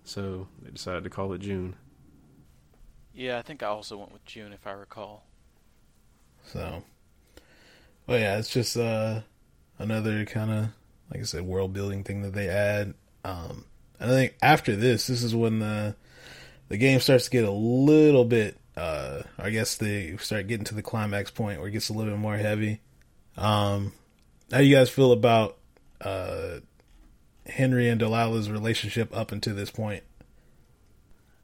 so they decided to call it June.
Yeah, I think I also went with June if I recall.
So, well, yeah, it's just uh, another kind of, like I said, world building thing that they add. Um, and I think after this, this is when the the game starts to get a little bit. Uh, I guess they start getting to the climax point where it gets a little bit more heavy. Um, how do you guys feel about uh, Henry and Delilah's relationship up until this point?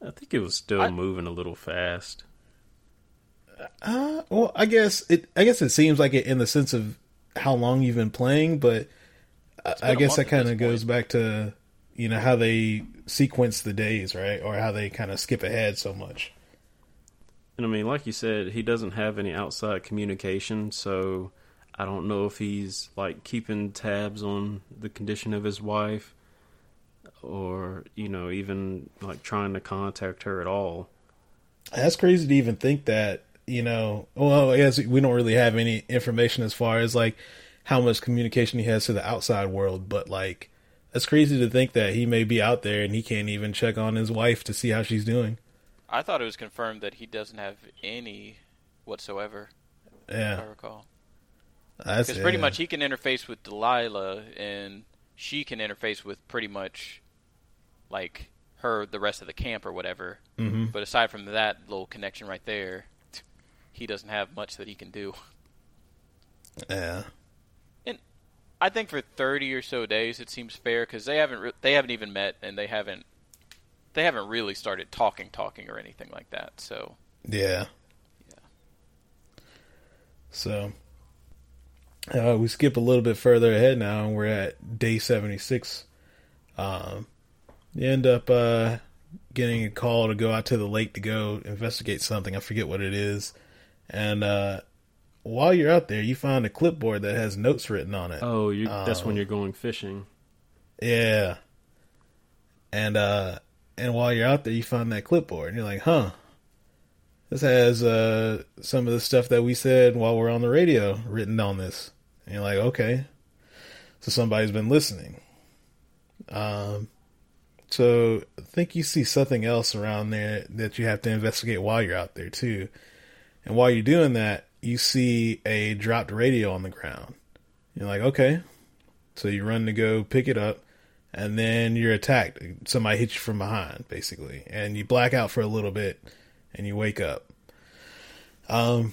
I think it was still I, moving a little fast.
Uh, well, I guess it. I guess it seems like it in the sense of how long you've been playing, but I, I guess that kind of goes back to you know how they sequence the days, right, or how they kind of skip ahead so much.
And I mean, like you said, he doesn't have any outside communication, so I don't know if he's like keeping tabs on the condition of his wife or you know even like trying to contact her at all.
That's crazy to even think that. You know, well, I guess we don't really have any information as far as like how much communication he has to the outside world, but like that's crazy to think that he may be out there and he can't even check on his wife to see how she's doing.
I thought it was confirmed that he doesn't have any whatsoever.
Yeah,
I recall. Because pretty much he can interface with Delilah, and she can interface with pretty much like her the rest of the camp or whatever.
Mm-hmm.
But aside from that little connection right there, he doesn't have much that he can do.
Yeah.
And I think for 30 or so days it seems fair cuz they haven't re- they haven't even met and they haven't they haven't really started talking talking or anything like that. So
Yeah. Yeah. So uh, we skip a little bit further ahead now and we're at day 76. Um you end up uh, getting a call to go out to the lake to go investigate something. I forget what it is. And uh, while you're out there, you find a clipboard that has notes written on it.
Oh, you, um, that's when um, you're going fishing.
Yeah. And uh, and while you're out there, you find that clipboard, and you're like, "Huh." This has uh, some of the stuff that we said while we're on the radio written on this. And you're like, okay, so somebody's been listening. Um, so I think you see something else around there that you have to investigate while you're out there too. And while you're doing that, you see a dropped radio on the ground. You're like, okay. So you run to go pick it up, and then you're attacked. Somebody hits you from behind, basically, and you black out for a little bit, and you wake up. Um,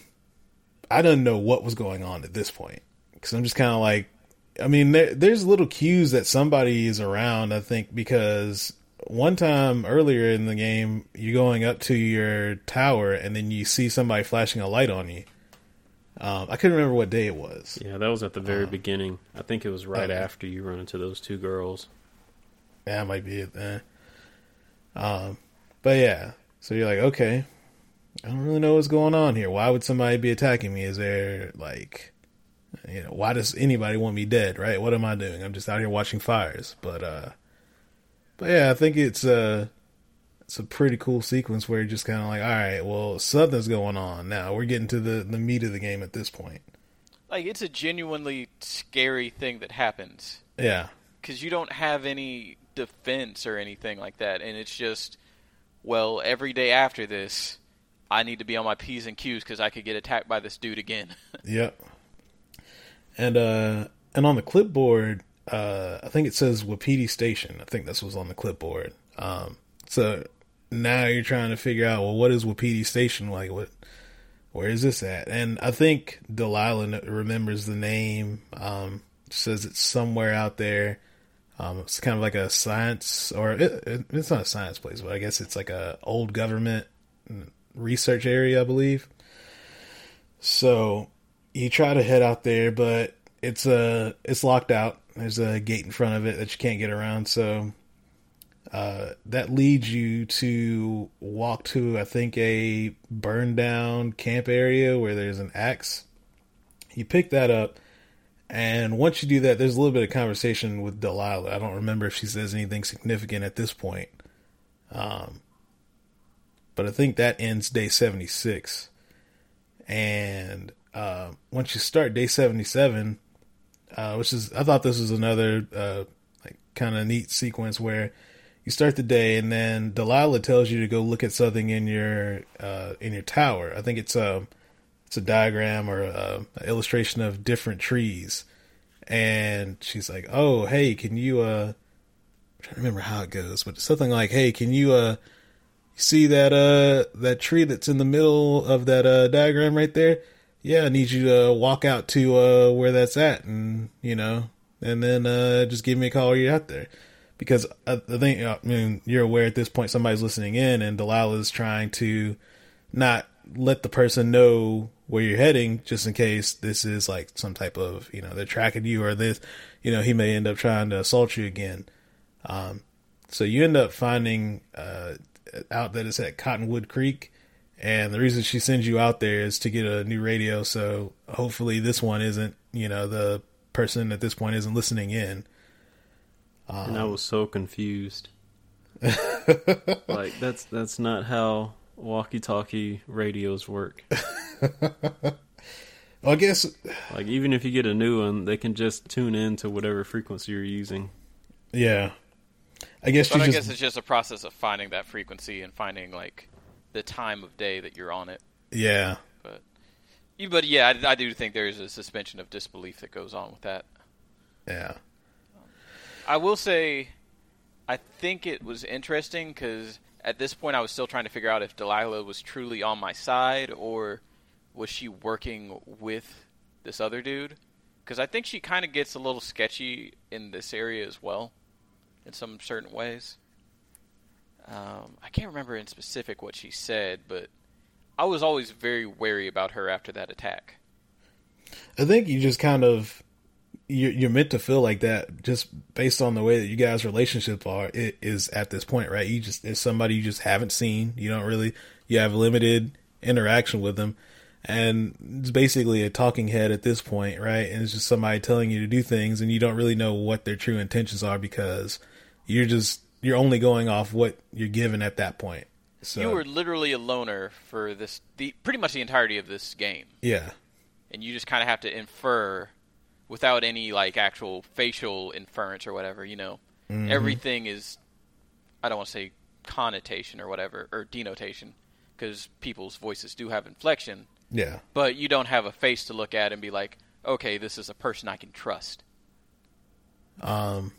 I didn't know what was going on at this point because I'm just kind of like, I mean, there, there's little cues that somebody is around. I think because one time earlier in the game, you're going up to your tower and then you see somebody flashing a light on you. Um, I couldn't remember what day it was.
Yeah, that was at the very um, beginning. I think it was right okay. after you run into those two girls.
Yeah, that might be it then. Um, but yeah, so you're like, okay, I don't really know what's going on here. Why would somebody be attacking me? Is there like You know, why does anybody want me dead? Right? What am I doing? I'm just out here watching fires. But uh, but yeah, I think it's uh it's a pretty cool sequence where you're just kind of like, all right, well, something's going on now. We're getting to the the meat of the game at this point.
Like it's a genuinely scary thing that happens.
Yeah,
because you don't have any defense or anything like that, and it's just, well, every day after this, I need to be on my p's and q's because I could get attacked by this dude again.
yep. And uh, and on the clipboard, uh, I think it says Wapiti Station. I think this was on the clipboard. Um, so now you're trying to figure out, well, what is Wapiti Station like? What, where is this at? And I think Delilah remembers the name. Um, says it's somewhere out there. Um, it's kind of like a science, or it, it, it's not a science place, but I guess it's like a old government research area, I believe. So you try to head out there, but it's uh it's locked out. There's a gate in front of it that you can't get around. So uh, that leads you to walk to, I think, a burned down camp area where there's an axe. You pick that up, and once you do that, there's a little bit of conversation with Delilah. I don't remember if she says anything significant at this point. Um, but I think that ends day 76. And uh, once you start day 77, uh, which is, I thought this was another uh, like kind of neat sequence where you start the day, and then Delilah tells you to go look at something in your uh, in your tower. I think it's a it's a diagram or a, a illustration of different trees, and she's like, "Oh, hey, can you?" Uh, I'm trying to remember how it goes, but something like, "Hey, can you?" Uh, see that uh that tree that's in the middle of that uh diagram right there yeah i need you to walk out to uh where that's at and you know and then uh just give me a call you're out there because I, think I mean you're aware at this point somebody's listening in, and Delilah's trying to not let the person know where you're heading, just in case this is like some type of you know they're tracking you or this, you know he may end up trying to assault you again. Um, so you end up finding uh, out that it's at Cottonwood Creek, and the reason she sends you out there is to get a new radio. So hopefully this one isn't you know the person at this point isn't listening in.
Um, and I was so confused. like that's that's not how walkie-talkie radios work.
well, I guess
like even if you get a new one, they can just tune in to whatever frequency you're using.
Yeah. I guess
But I
just,
guess it's just a process of finding that frequency and finding like the time of day that you're on it.
Yeah.
But but yeah, I, I do think there is a suspension of disbelief that goes on with that.
Yeah.
I will say, I think it was interesting because at this point I was still trying to figure out if Delilah was truly on my side or was she working with this other dude. Because I think she kind of gets a little sketchy in this area as well, in some certain ways. Um, I can't remember in specific what she said, but I was always very wary about her after that attack.
I think you just kind of you're, meant to feel like that just based on the way that you guys' relationship are it is at this point, right? You just it's somebody you just haven't seen. You don't really you have limited interaction with them, and it's basically a talking head at this point, right? And it's just somebody telling you to do things, and you don't really know what their true intentions are because you're just you're only going off what you're given at that point. So
you were literally a loner for this the pretty much the entirety of this game.
Yeah.
And you just kind of have to infer without any like actual facial inference or whatever. You know, mm-hmm. everything is I don't want to say connotation or whatever or denotation because people's voices do have inflection.
Yeah.
But you don't have a face to look at and be like, okay, this is a person I can trust.
Um.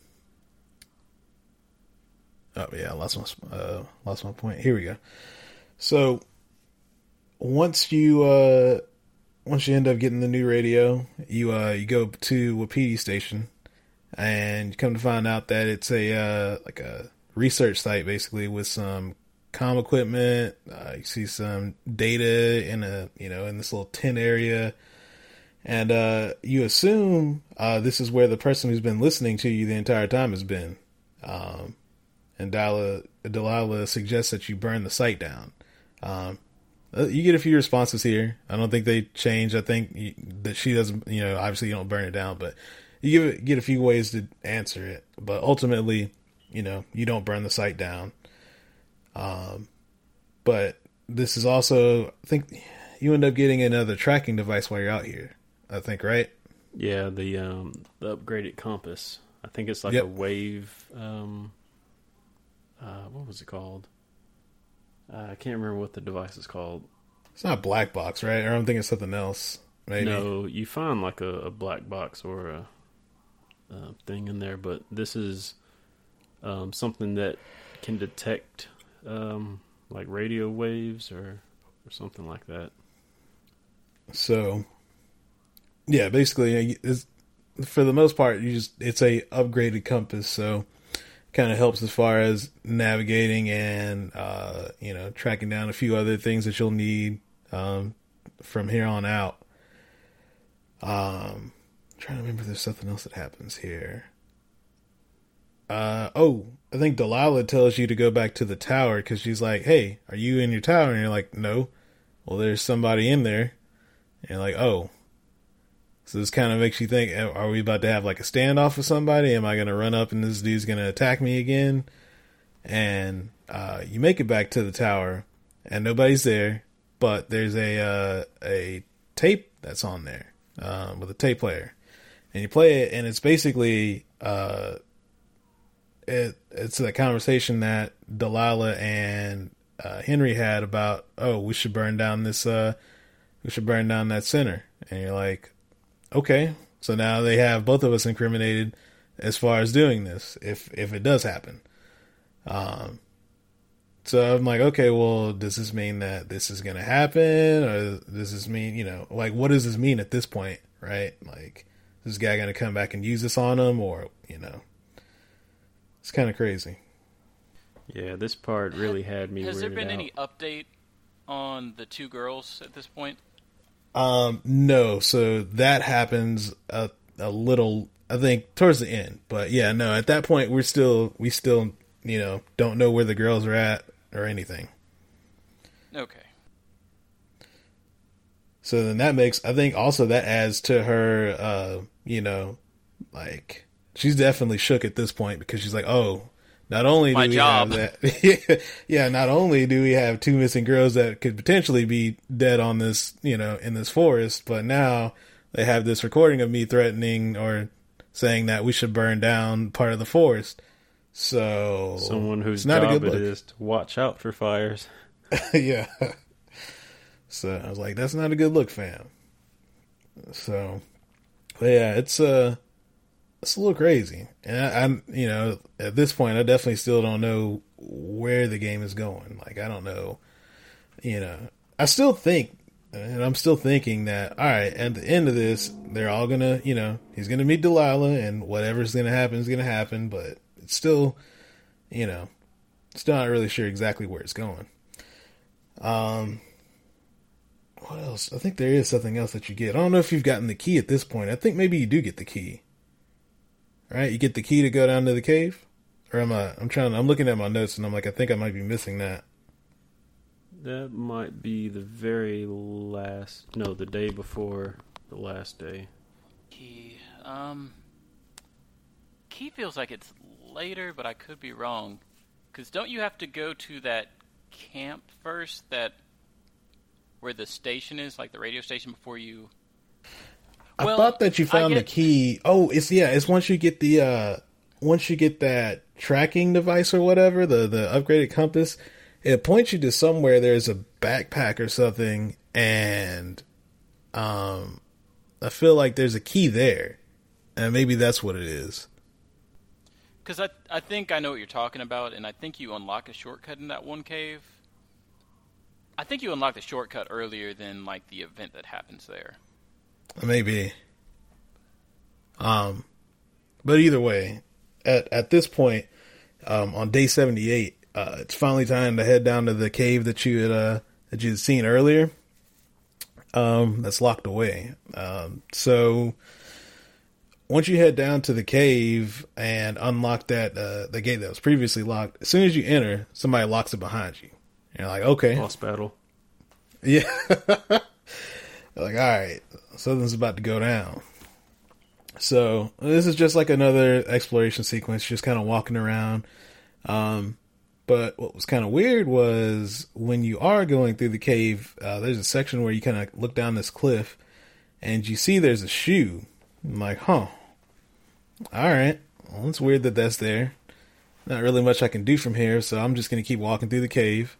Oh yeah, lost my uh, lost my point. Here we go. So once you uh once you end up getting the new radio, you uh you go to Wapiti station, and you come to find out that it's a uh, like a research site basically with some com equipment. Uh, you see some data in a you know in this little tin area, and uh, you assume uh, this is where the person who's been listening to you the entire time has been. Um, and Delilah, Delilah suggests that you burn the site down. Um, uh, you get a few responses here. I don't think they change. I think you, that she doesn't. You know, obviously you don't burn it down, but you give it, get a few ways to answer it. But ultimately, you know, you don't burn the site down. Um, but this is also, I think, you end up getting another tracking device while you're out here. I think, right?
Yeah, the um, the upgraded compass. I think it's like
Yep.
a wave. Um, uh, what was it called? Uh, I can't remember what the device is called.
It's not black box, right? Or I'm thinking something else. Maybe.
No, you find like a, a black box or a, a thing in there, but this is um, something that can detect um, like radio waves or or something like that.
So, yeah, basically, it's, for the most part, you just it's a upgraded compass, so kind of helps as far as navigating and uh, you know tracking down a few other things that you'll need um, from here on out. Um, I'm trying to remember, there's something else that happens here. Uh oh, I think Delilah tells you to go back to the tower because she's like, "Hey, are you in your tower?" And you're like, "No." Well, there's somebody in there. And like, oh. So this kind of makes you think, uh, are we about to have like a standoff with somebody? Am I going to run up and this dude's going to attack me again? And uh, you make it back to the tower and nobody's there, but there's a uh, a tape that's on there um, with a tape player. And you play it and it's basically uh, it it's a conversation that Delilah and uh, Henry had about, oh, we should burn down this, uh, we should burn down that center. And you're like, okay. So now they have both of us incriminated as far as doing this, if if it does happen. Um, so I'm like, okay, well, does this mean that this is gonna happen, or does this mean, you know, like, what does this mean at this point, right? Like, is this guy gonna come back and use this on him, or you know, it's kind of crazy.
Yeah, this part really had me.
Has there
weirded
been
out.
any update on the two girls at this point?
Um, no. So that happens a a little, I think, towards the end. But yeah, no. At that point, we're still we still you know don't know where the girls are at or anything.
Okay.
So then that makes I think also that adds to her. Uh, you know, like she's definitely shook at this point because she's like, oh. Not only do
My
we
job.
have that, yeah. Not only do we have two missing girls that could potentially be dead on this, you know, in this forest, but now they have this recording of me threatening or saying that we should burn down part of the forest. So
Someone whose
it's not a
job
good
it
look.
is to watch out for fires.
yeah. So I was like, that's not a good look, fam. So, but yeah, it's uh, it's a little crazy, and I, I'm, you know, at this point, I definitely still don't know where the game is going. Like, I don't know, you know, I still think, and I'm still thinking that, all right, at the end of this, they're all gonna, you know, he's gonna meet Delilah, and whatever's gonna happen is gonna happen, but it's still, you know, still not really sure exactly where it's going. Um, what else? I think there is something else that you get. I don't know if you've gotten the key at this point. I think maybe you do get the key. Right? You get the key to go down to the cave? Or am I I'm trying I'm looking at my notes and I'm like I think I might be missing that.
That might be the very last. No, the day before the last day.
Key. Um. Key feels like it's later, but I could be wrong. Because don't you have to go to that camp first? That where the station is, like the radio station, before you.
I
Well,
thought that you found the key. Oh, it's yeah, it's once you get the uh once you get that tracking device or whatever, the the upgraded compass, it points you to somewhere there's a backpack or something and um I feel like there's a key there. And maybe that's what it is.
Because I, I think I know what you're talking about, and I think you unlock a shortcut in that one cave. I think you unlock the shortcut earlier than like the event that happens there.
Maybe. Um, but either way, at at this point, um, on day seventy eight, uh, it's finally time to head down to the cave that you had uh, that you had seen earlier. Um, that's locked away. Um, so once you head down to the cave and unlock that uh, the gate that was previously locked, as soon as you enter, somebody locks it behind you. And you're like, okay,
Boss battle.
Yeah. like, all right, something's about to go down. So this is just like another exploration sequence, just kind of walking around. Um, but what was kind of weird was when you are going through the cave, uh, there's a section where you kind of look down this cliff, and you see there's a shoe. I'm like, huh. All right. Well, it's weird that that's there. Not really much I can do from here, so I'm just gonna keep walking through the cave.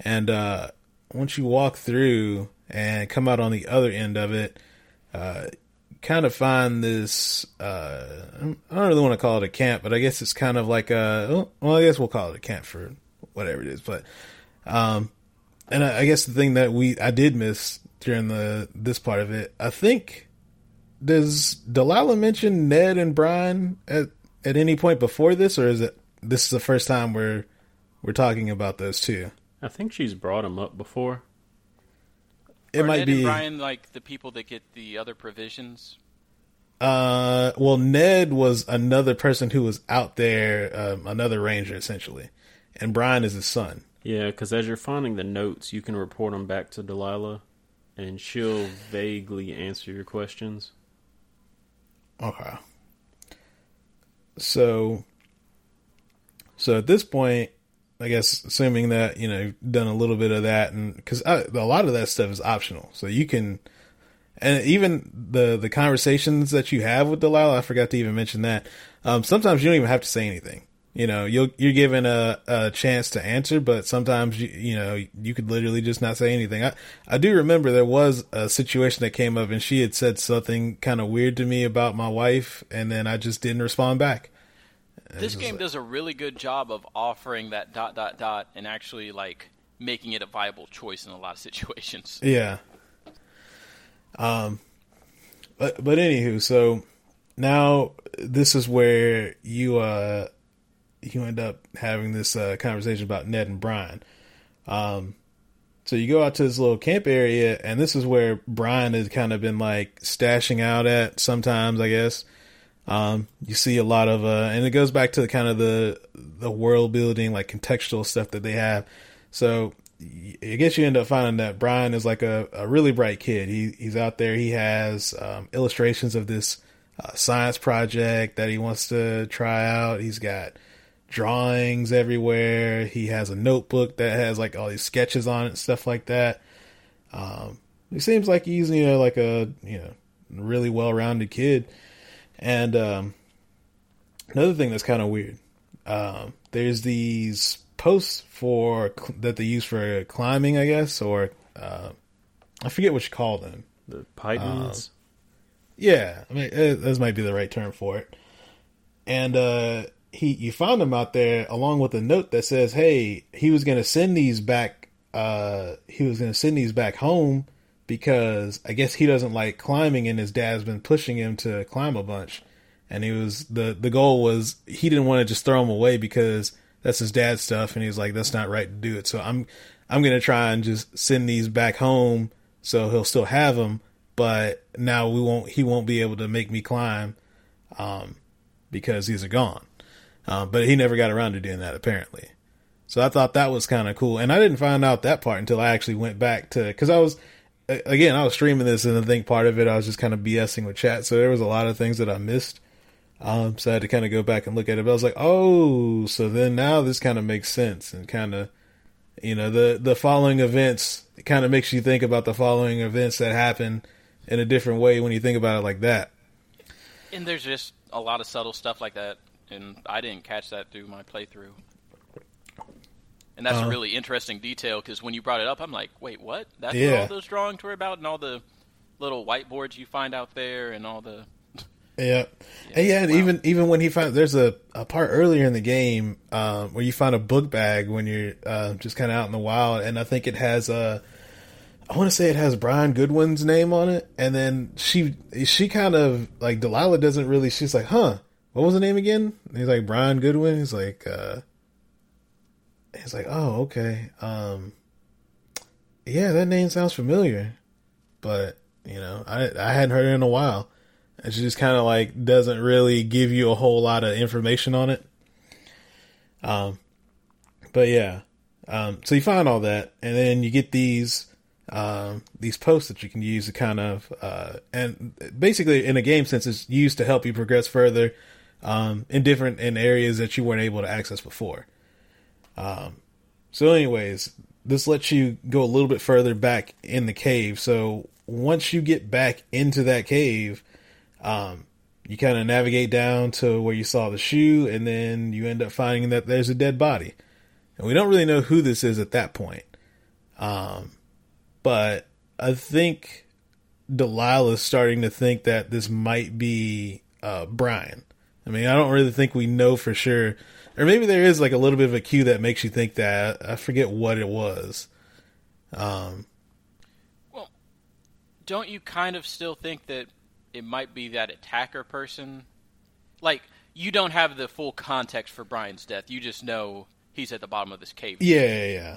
And uh, once you walk through and come out on the other end of it, uh, kind of find this. Uh, I don't really want to call it a camp, but I guess it's kind of like a. Well, I guess we'll call it a camp for whatever it is. But, um, and I, I guess the thing that we I did miss during the this part of it, I think, does Delilah mention Ned and Brian at at any point before this, or is it this is the first time we're we're talking about those two?
I think she's brought them up before.
It
Are
might
Ned
be.
and Brian like the people that get the other provisions.
Uh, well, Ned was another person who was out there, um, another ranger essentially, and Brian is his son.
Yeah, because as you're finding the notes, you can report them back to Delilah, and she'll vaguely answer your questions.
Okay. So, so at this point, I guess assuming that you know done a little bit of that, and because a lot of that stuff is optional, so you can, and even the the conversations that you have with Delilah, I forgot to even mention that. Um, sometimes you don't even have to say anything. You know, you'll you're given a, a chance to answer, but sometimes you you know you could literally just not say anything. I I do remember there was a situation that came up, and she had said something kind of weird to me about my wife, and then I just didn't respond back.
This game does a really good job of offering that dot dot dot and actually like making it a viable choice in a lot of situations.
Yeah. Um, but but anywho, so now this is where you uh you end up having this uh, conversation about Ned and Brian. Um, so you go out to this little camp area, and this is where Brian has kind of been like stashing out at sometimes, I guess. Um, you see a lot of, uh, and it goes back to the kind of the the world building, like contextual stuff that they have. So I guess you end up finding that Brian is like a, a really bright kid. He he's out there. He has um, illustrations of this uh, science project that he wants to try out. He's got drawings everywhere. He has a notebook that has like all these sketches on it and stuff like that. Um, he seems like he's you know like a you know really well rounded kid. And um, another thing that's kind of weird, um, there's these posts for that they use for climbing, I guess, or uh, I forget what you call them.
The Pythons.
Yeah, I mean uh, this might be the right term for it. And uh, he, you found him out there along with a note that says, "Hey, he was going to send these back. Uh, he was going to send these back home." Because I guess he doesn't like climbing and his dad's been pushing him to climb a bunch. And he was the the goal was he didn't want to just throw them away because that's his dad's stuff and he was like that's not right to do it. So I'm I'm going to try and just send these back home so he'll still have them, but now we won't he won't be able to make me climb um because these are gone. Um, but he never got around to doing that apparently. So I thought that was kind of cool. And I didn't find out that part until I actually went back to cuz I was again, I was streaming this, and I think part of it I was just kind of BSing with chat, so there was a lot of things that I missed. Um, so I had to kind of go back and look at it. But I was like, oh, so then now this kind of makes sense, and kind of, you know, the the following events kind of makes you think about the following events that happen in a different way when you think about it like that.
And there's just a lot of subtle stuff like that, and I didn't catch that through my playthrough. And that's
Uh-huh.
a really interesting detail because when you brought it up, I'm like, wait, what? That's what all those drawings were about, and all the little whiteboards you find out there, and all the.
Yeah, and yeah,
wow.
even even when he found there's a, a part earlier in the game um, where you find a book bag when you're uh, just kind of out in the wild, and I think it has a, I want to say it has Brian Goodwin's name on it, and then she she kind of like Delilah doesn't really. She's like, huh, what was the name again? And he's like Brian Goodwin. He's like, uh, he's like, oh okay, um, yeah, that name sounds familiar, but you know, I I hadn't heard it in a while. And she just kind of like doesn't really give you a whole lot of information on it. Um, but yeah, um, so you find all that, and then you get these um, these posts that you can use to kind of uh, and basically in a game sense it's used to help you progress further um, in different in areas that you weren't able to access before. Um, so, anyways, this lets you go a little bit further back in the cave. So once you get back into that cave, um, you kind of navigate down to where you saw the shoe, and then you end up finding that there's a dead body. And we don't really know who this is at that point. Um, but I think Delilah's starting to think that this might be uh, Brian. I mean, I don't really think we know for sure. Or maybe there is like a little bit of a cue that makes you think that. I forget what it was. Um,
well, don't you kind of still think that it might be that attacker person? Like, you don't have the full context for Brian's death. You just know he's at the bottom of this cave.
Yeah, yeah, yeah.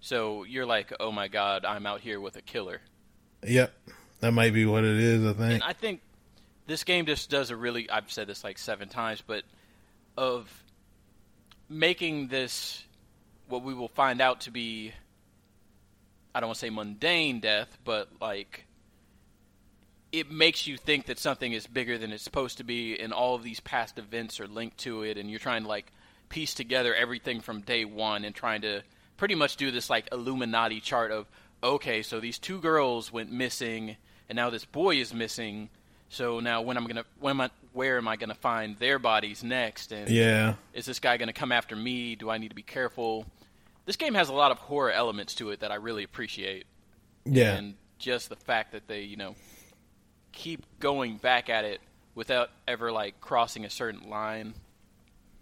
So you're like, oh my god, I'm out here with a killer.
Yep, that might be what it is. I think.
And I think this game just does a really. I've said this like seven times, but of making this what we will find out to be. I don't want to say mundane death, but like it makes you think that something is bigger than it's supposed to be, and all of these past events are linked to it, and you're trying to like piece together everything from day one and trying to pretty much do this like Illuminati chart of okay, so these two girls went missing, and now this boy is missing. So now when I'm gonna when am I, where am I gonna find their bodies next? And
yeah,
is this guy gonna come after me? Do I need to be careful? This game has a lot of horror elements to it that I really appreciate.
Yeah,
and just the fact that they you know keep going back at it without ever like crossing a certain line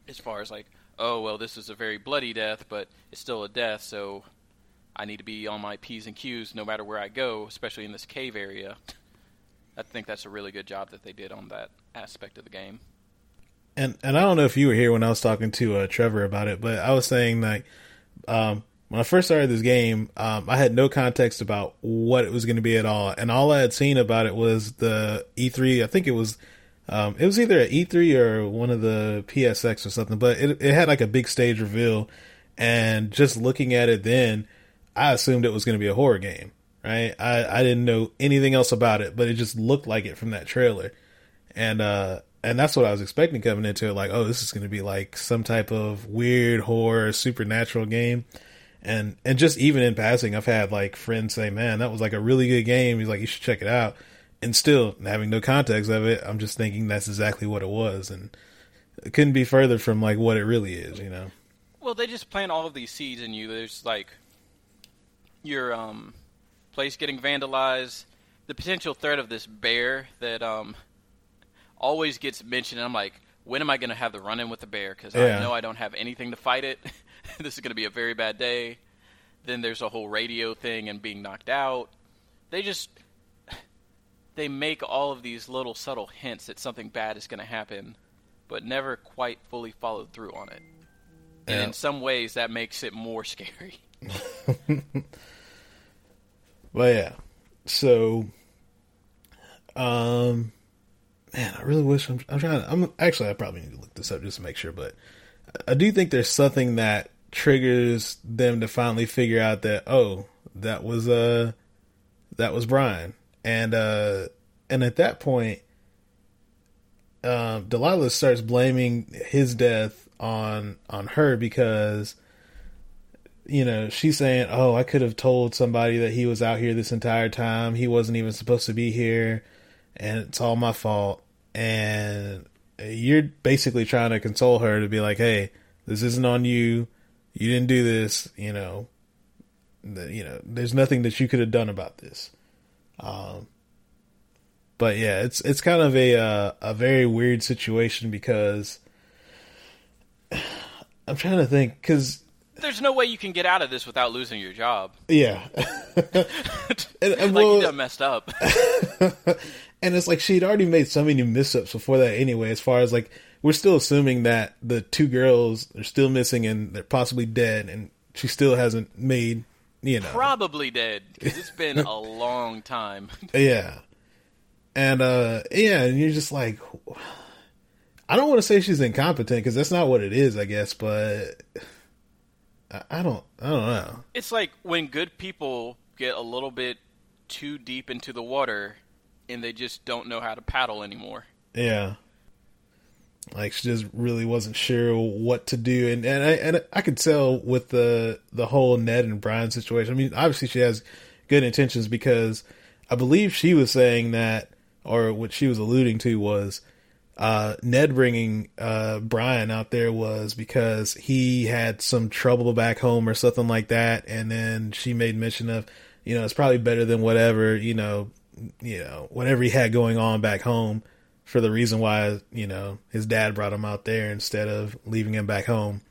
as far as like oh well this is a very bloody death but it's still a death so i need to be on my p's and q's no matter where i go especially in this cave area i think that's a really good job that they did on that aspect of the game
and and i don't know if you were here when i was talking to uh, trevor about it but i was saying like um, when I first started this game, um, I had no context about what it was going to be at all, and all I had seen about it was the E3. I think it was, um, it was either at E3 or one of the PSX or something, but it, it had like a big stage reveal, and just looking at it then, I assumed it was going to be a horror game. Right? I I didn't know anything else about it, but it just looked like it from that trailer, and uh, and that's what I was expecting coming into it. Like, oh, this is to be like some type of weird horror supernatural game and and just even in passing, I've had like friends say, "Man, that was like a really good game." He's like, "You should check it out." And still having no context of it, I'm just thinking that's exactly what it was, and it couldn't be further from like what it really is, you know.
Well, they just plant all of these seeds in you. There's like your um, place getting vandalized, the potential threat of this bear that um, always gets mentioned. I'm like, when am I going to have the run in with the bear? Because yeah. I know I don't have anything to fight it. this is going to be a very bad day. Then there's a whole radio thing and being knocked out. They just they make all of these little subtle hints that something bad is going to happen, but never quite fully followed through on it. Yeah. And in some ways, that makes it more scary.
well, yeah. So, um, man, I really wish I'm, I'm trying. To, I'm actually I probably need to look this up just to make sure, but I do think there's something that triggers them to finally figure out that oh that was uh that was Brian and uh and at that point um Delilah starts blaming his death on on her because you know she's saying oh I could have told somebody that he was out here this entire time. He wasn't even supposed to be here and it's all my fault. And you're basically trying to console her to be like hey this isn't on you. You didn't do this, you know, the, you know, there's nothing that you could have done about this. Um, but yeah, it's it's kind of a uh, a very weird situation because I'm trying to think because
there's no way you can get out of this without losing your job.
Yeah,
and, and like well, you done messed up.
and it's like she'd already made so many missteps before that anyway. As far as like we're still assuming that the two girls are still missing and they're possibly dead, and she still hasn't made, you know,
probably dead because it's been a long time.
yeah, and uh, yeah, and you're just like, I don't want to say she's incompetent because that's not what it is, I guess, but I, don't, I don't know.
It's like when good people get a little bit too deep into the water and they just don't know how to paddle anymore.
Yeah. Like she just really wasn't sure what to do, and and I and I could tell with the the whole Ned and Brian situation. I mean, obviously she has good intentions because I believe she was saying that, or what she was alluding to was uh, Ned bringing uh, Brian out there was because he had some trouble back home or something like that, and then she made mention of, you know, it's probably better than whatever you know, you know, whatever he had going on back home for the reason why you know his dad brought him out there instead of leaving him back home.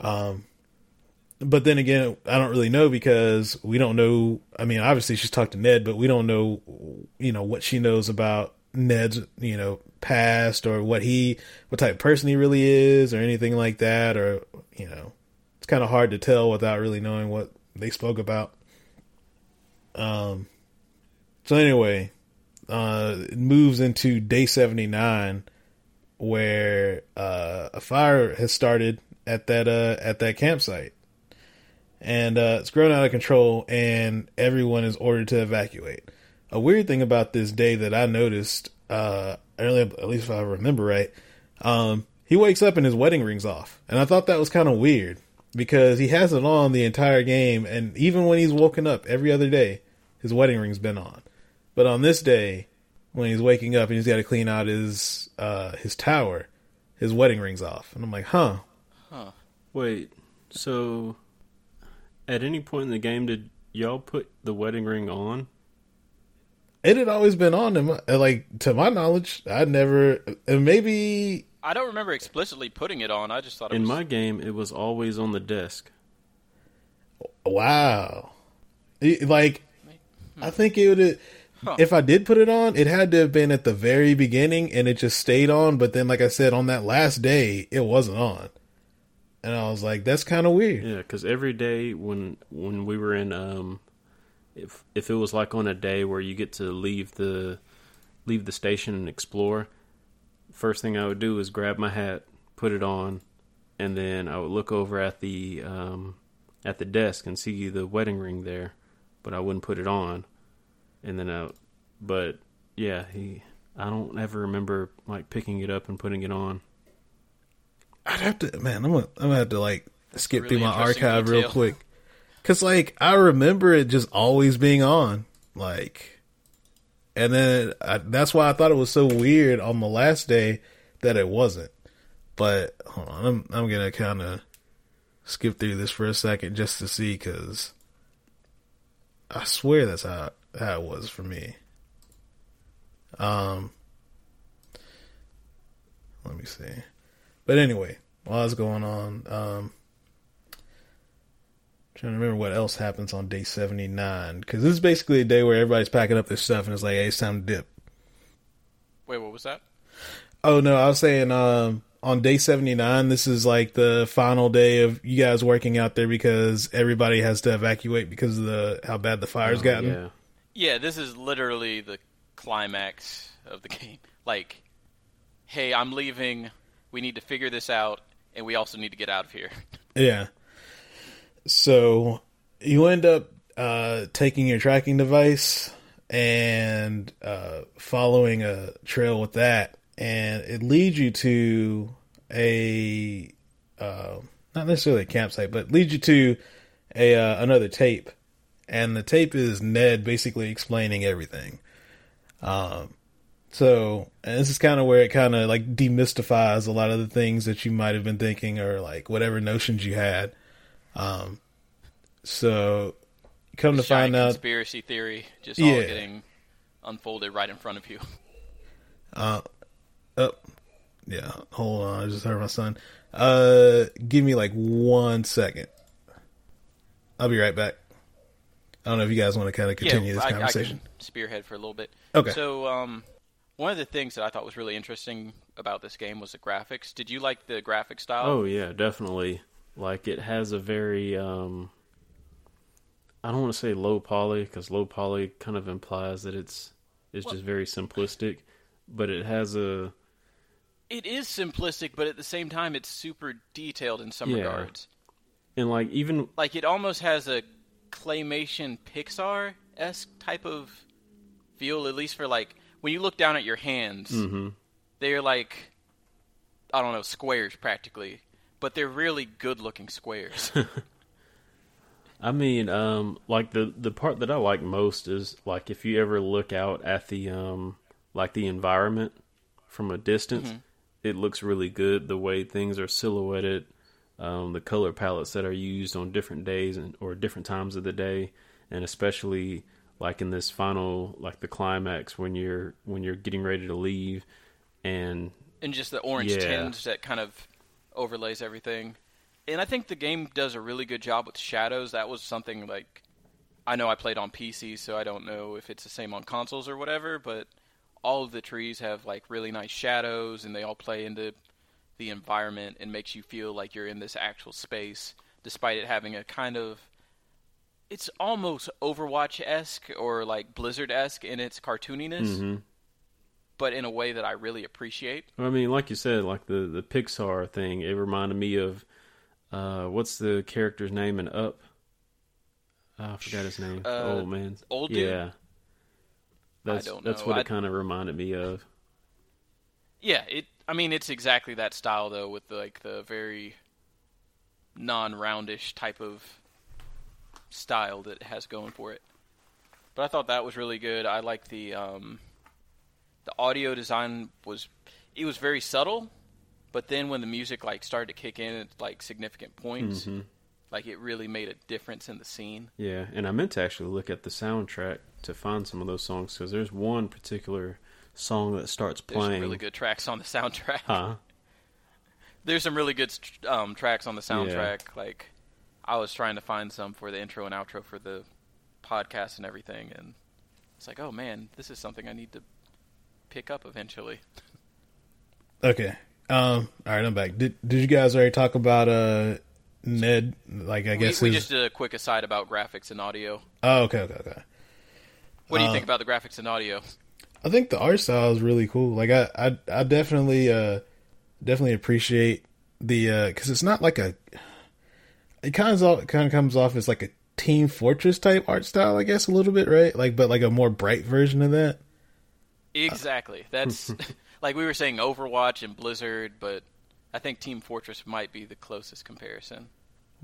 Um, but then again, I don't really know because we don't know. I mean, obviously she's talked to Ned, but we don't know, you know, what she knows about Ned's, you know, past or what he, what type of person he really is or anything like that. Or, you know, it's kind of hard to tell without really knowing what they spoke about. Um, so anyway, uh, it moves into day 79 where, uh, a fire has started at that, uh, at that campsite and, uh, it's grown out of control and everyone is ordered to evacuate. A weird thing about this day that I noticed, uh, earlier, at least if I remember right, um, he wakes up and his wedding ring's off. And I thought that was kind of weird because he has it on the entire game. And even when he's woken up every other day, his wedding ring's been on. But on this day, when he's waking up and he's got to clean out his uh, his tower, his wedding ring's off, and I'm like, huh?
Huh.
Wait, so at any point in the game did y'all put the wedding ring on?
It had always been on him. Like to my knowledge, I'd never. And maybe
I don't remember explicitly putting it on. I just thought it
In
was
my game, it was always on the desk.
wow. It- Like I think it would.
Huh.
If I did put it on, it had to have been at the very beginning, and it just stayed on. But then, like I said, on that last day, it wasn't on, and I was like, "That's kind of weird."
Yeah, because every day when when we were in, um, if if it was like on a day where you get to leave the leave the station and explore, first thing I would do is grab my hat, put it on, and then I would look over at the um, at the desk and see the wedding ring there, but I wouldn't put it on, and then I, but yeah, he. I don't ever remember like picking it up and putting it on.
I'd have to, man. I'm gonna, I'm gonna have to like skip
Really
through my
interesting
archive real quick, cause like I remember it just always being on, like, and then I, that's why I thought it was so weird on the last day that it wasn't. But hold on, I'm I'm gonna kind of skip through this for a second just to see, cause I swear that's how how it was for me. Um, let me see. But anyway, while that's going on, um, trying to remember what else happens on day 79. Because this is basically a day where everybody's packing up their stuff and it's like, hey, it's time to dip.
Wait, what was that?
Oh, no, I was saying um, on day 79, this is like the final day of you guys working out there because everybody has to evacuate because of the how bad the fire's
Oh,
gotten.
Yeah.
Yeah, this is literally the climax of the game. Like, hey, I'm leaving. We need to figure this out, and we also need to get out of here.
Yeah. So you end up uh, taking your tracking device and uh, following a trail with that, and it leads you to a uh, not necessarily a campsite, but leads you to a uh, another tape, and the tape is Ned basically explaining everything. Um, so, and this is kind of where it kind of like demystifies a lot of the things that you might have been thinking or like whatever notions you had. Um, so come to
giant
find out,
conspiracy theory just all
Yeah.
getting unfolded right in front of you.
Uh, oh, yeah, hold on, I just heard my son. Uh, give me like one second. I'll be right back. I don't know if you guys want to kind of continue this
I,
conversation.
I can spearhead for a little bit.
Okay.
So, um, one of the things that I thought was really interesting about this game was the graphics. Did you like the graphic style?
Oh yeah, definitely. Like it has a very um I don't want to say low poly cuz low poly kind of implies that it's it's just very simplistic, but it has a
It is simplistic, but at the same time, it's super detailed in some
Yeah.
regards.
and like even
Like it almost has a claymation Pixar esque type of feel, at least for like when you look down at your hands,
hmm
they're like I don't know squares practically, but they're really good looking squares.
I mean, um, like the the part that I like most is like if you ever look out at the um, like the environment from a distance,
Mhm.
it looks really good. The way things are silhouetted, um, the color palettes that are used on different days and or different times of the day, and especially like in this final like the climax when you're when you're getting ready to leave, and
and just the orange
Yeah.
tinge that kind of overlays everything. And I think the game does a really good job with shadows. That was something like I know I played on PC, so I don't know if it's the same on consoles or whatever, but all of the trees have like really nice shadows and they all play into the environment and makes you feel like you're in this actual space despite it having a kind of it's almost Overwatch-esque or like Blizzard-esque in its cartooniness,
hmm
but in a way that I really appreciate.
I mean, like you said, like the the Pixar thing, it reminded me of uh, what's the character's name in Up? Oh, I forgot his name.
Uh,
oh man,
old dude?
yeah. That's
don't
that's what
I-
it kind of reminded me of.
Yeah, it. I mean, it's exactly that style though, with like the very non-roundish type of style that it has going for it. But I thought that was really good. I like the um, the audio design was it was very subtle, but then when the music like started to kick in at like significant points,
hmm
like it really made a difference in the scene.
Yeah, and I meant to actually look at the soundtrack to find some of those songs because there's one particular song that starts
There's
playing.
some really good tracks on the soundtrack.
Huh?
There's some really good um, tracks on the soundtrack. Like, I was trying to find some for the intro and outro for the podcast and everything, and it's like, oh man, this is something I need to pick up eventually.
Okay. Um. All right, I'm back. Did Did you guys already talk about uh Ned? Like, I guess
we, we
his-
just did a quick aside about graphics and audio.
Oh, okay, okay, okay.
What do you
Uh,
think about the graphics and audio?
I think the art style is really cool. Like, I I, I definitely uh definitely appreciate the uh because it's not like a. It kind of kind of comes off as like a Team Fortress type art style, I guess, a little bit, right? Like, but like a more bright version of that.
Exactly. That's like we were saying Overwatch and Blizzard, but I think Team Fortress might be the closest comparison.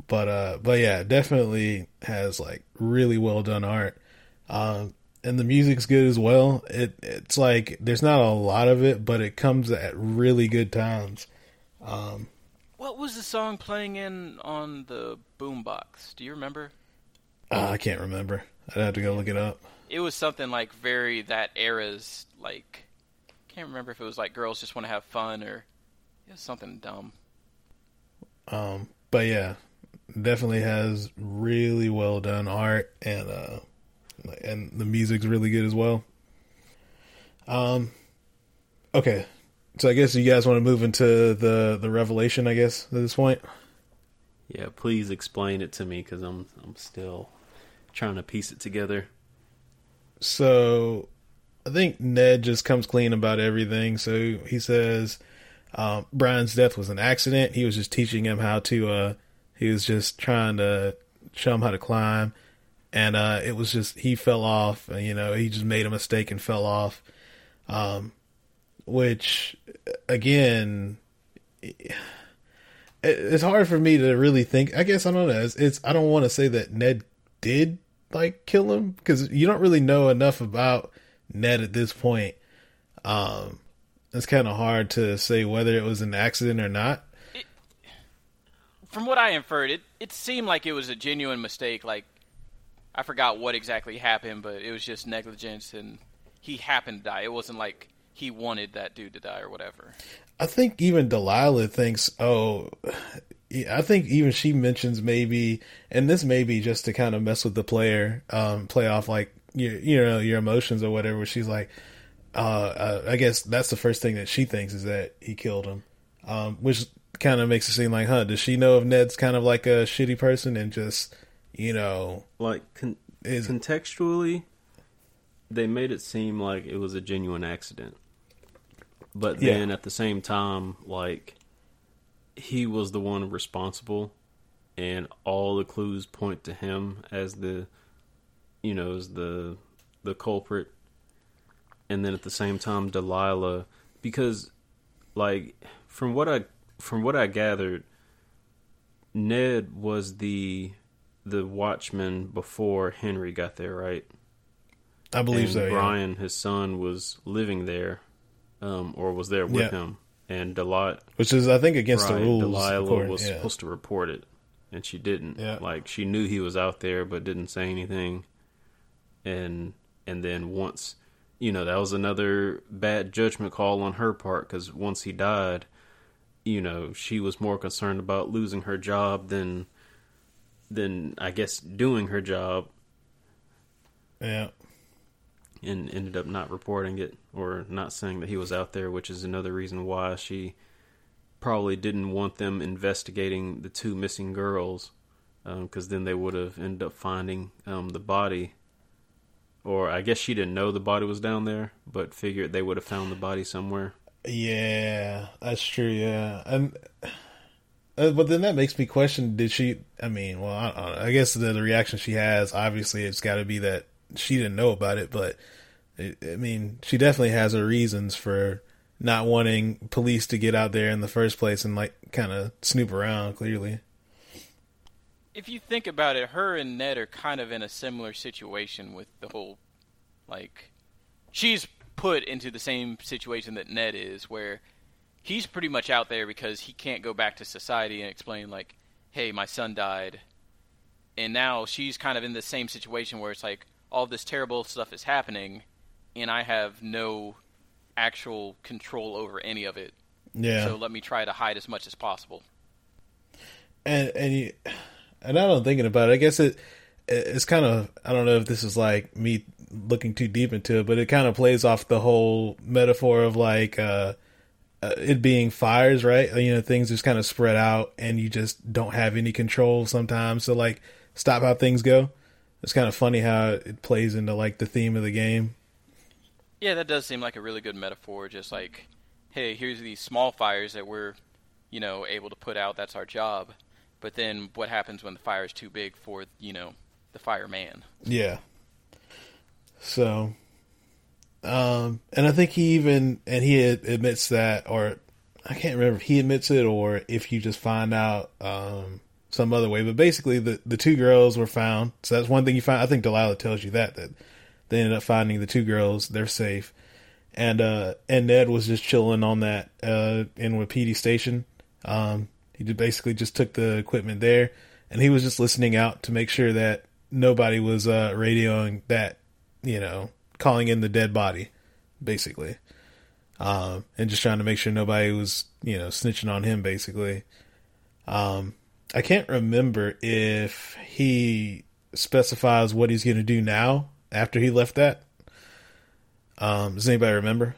but uh but yeah definitely has like really well done art um and the music's good as well it it's like there's not a lot of it but it comes at really good times um
What was the song playing in on the boombox? Do you remember?
uh, i can't remember i'd have to go look it up
It was something like very that era's like can't remember if it was like girls just want to have fun or it was something dumb.
um but yeah definitely has really well done art and uh and the music's really good as well um okay so i guess you guys want to move into the the revelation i guess at this point
Yeah, please explain it to me because I'm I'm still trying to piece it together.
So I think Ned just comes clean about everything. So he says um, Brian's death was an accident. He was just teaching him how to. Uh, he was just trying to show him how to climb, and uh, it was just he fell off. You know, he just made a mistake and fell off. Um, which again, it's hard for me to really think. I guess I don't know. It's, it's I don't want to say that Ned did like kill him because you don't really know enough about Ned at this point. Um, it's kind of hard to say whether it was an accident or not.
From what I inferred, it it seemed like it was a genuine mistake. Like I forgot what exactly happened, but it was just negligence, and he happened to die. It wasn't like he wanted that dude to die or whatever.
I think even Delilah thinks, oh, I think even she mentions maybe, and this may be just to kind of mess with the player, um, play off like your, you know, your emotions or whatever. She's like, uh, uh, I guess that's the first thing that she thinks is that he killed him, um, which kind of makes it seem like, huh, does she know if Ned's kind of like a shitty person and just, you know,
Like con-
is
contextually, they made it seem like it was a genuine accident, but then at the same time, like he was the one responsible, and all the clues point to him as the, you know, as the the culprit. And then at the same time, Delilah, because, like, from what I from what I gathered, Ned was the the watchman before Henry got there, right?
I believe
and
so. yeah.
Brian, his son, was living there, um, or was there with
Yeah.
him. And Delilah,
Which is, I think, against
right,
the rules.
Delilah
according-
was
yeah.
supposed to report it, and she didn't.
Yeah.
Like she knew he was out there, but didn't say anything. And and then once, you know, that was another bad judgment call on her part because once he died, you know, she was more concerned about losing her job than than I guess doing her job
yeah.
and ended up not reporting it or not saying that he was out there, which is another reason why she probably didn't want them investigating the two missing girls, because then they would have ended up finding um, the body. Or I guess she didn't know the body was down there, but figured they would have found the body somewhere.
Yeah, that's true. Yeah, and uh, but then that makes me question: Did she? I mean, well, I. I guess the, the reaction she has, obviously, it's got to be that she didn't know about it. But it, I mean, she definitely has her reasons for not wanting police to get out there in the first place and like kind of snoop around. Clearly,
if you think about it, her and Ned are kind of in a similar situation with the whole, like, she's put into the same situation that Ned is, where he's pretty much out there because he can't go back to society and explain, like, hey, my son died. And now she's kind of in the same situation where it's like all this terrible stuff is happening, and I have no actual control over any of it.
yeah.
So let me try to hide as much as possible.
and and you, and now I'm thinking about it, I guess it it's kind of I don't know if this is like me looking too deep into it, but it kind of plays off the whole metaphor of like uh, uh it being fires, right? You know, things just kind of spread out, and you just don't have any control sometimes. So like, stop how things go. It's kind of funny how it plays into like the theme of the game.
Yeah, that does seem like a really good metaphor. Just like, hey, here's these small fires that we're, you know, able to put out. That's our job. But then what happens when the fire is too big for, you know, the fireman?
Yeah. So, um, and I think he even and he admits that, or I can't remember if he admits it or if you just find out um, some other way. But basically, the the two girls were found. So that's one thing you find. I think Delilah tells you that that they ended up finding the two girls. They're safe, and uh, and Ned was just chilling on that uh, in Wapiti Station. Um, he basically just took the equipment there, and he was just listening out to make sure that nobody was uh, radioing that, you know, calling in the dead body, basically, um, and just trying to make sure nobody was, you know, snitching on him, basically. Um, I can't remember if he specifies what he's going to do now after he left that. Um, does anybody remember?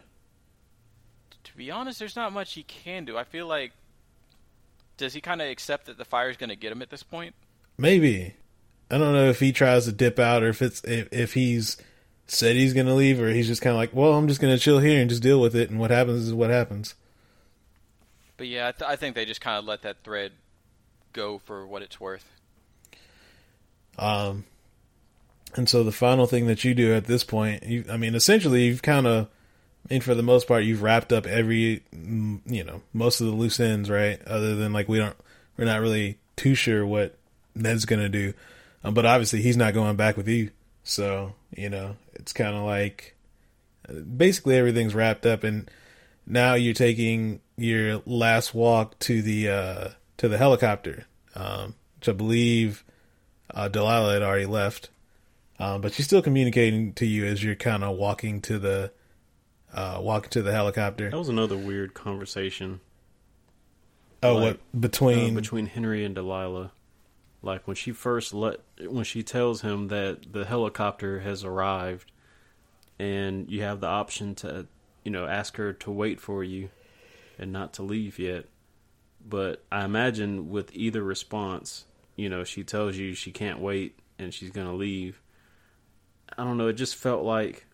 To be honest, there's not much he can do. I feel like, does he kind of accept that the fire's going to get him at this point?
Maybe. I don't know if he tries to dip out or if it's if, if he's said he's going to leave or he's just kind of like, well, I'm just going to chill here and just deal with it, and what happens is what happens.
But yeah, I, th- I think they just kind of let that thread go for what it's worth.
Um, and so the final thing that you do at this point, you, I mean, essentially, you've kind of, Mean, for the most part, you've wrapped up every, mm, you know, most of the loose ends, right? Other than like we don't, we're not really too sure what Ned's gonna do, um, but obviously he's not going back with you, so you know, it's kind of like basically everything's wrapped up, and now you're taking your last walk to the uh to the helicopter, um, which I believe uh, Delilah had already left, um, but she's still communicating to you as you're kind of walking to the uh, walking to the helicopter.
That was another weird conversation
Oh,
like,
what between
uh, between Henry and Delilah. Like when she first let when she tells him that the helicopter has arrived, and you have the option to you know ask her to wait for you, and not to leave yet. But I imagine with either response, you know, she tells you she can't wait and she's gonna leave. I don't know. It just felt like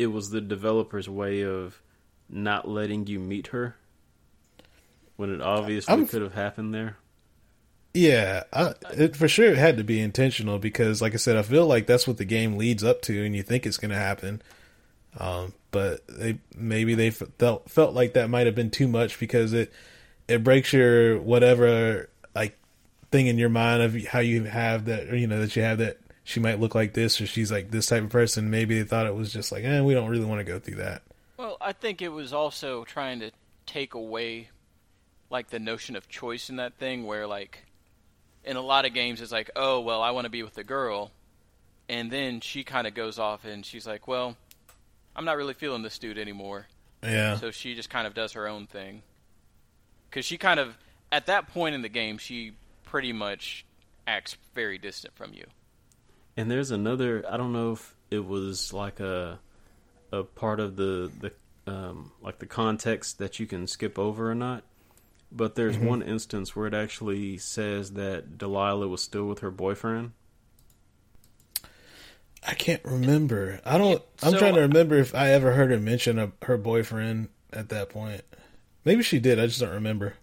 it was the developer's way of not letting you meet her when it obviously
I'm-
could have happened there.
Yeah, I, it for sure it had to be intentional because, like I said, I feel like that's what the game leads up to, and you think it's going to happen. Um, but they maybe they felt felt like that might have been too much because it it breaks your whatever like thing in your mind of how you have that, you know, that you have that she might look like this or she's like this type of person. Maybe they thought it was just like, eh, we don't really want to go through that.
Well, I think it was also trying to take away like the notion of choice in that thing where like in a lot of games it's like, "Oh, well, I want to be with the girl." And then she kind of goes off and she's like, "Well, I'm not really feeling this dude anymore."
Yeah.
So she just kind of does her own thing. Cuz she kind of at that point in the game, she pretty much acts very distant from you.
And there's another. I don't know if it was like a a part of the the um, like the context that you can skip over or not. But there's
Mhm.
one instance where it actually says that Delilah was still with her boyfriend.
I can't remember. I don't. I'm
So-
trying to remember if I ever heard her mention a, her boyfriend at that point. Maybe she did. I just don't remember.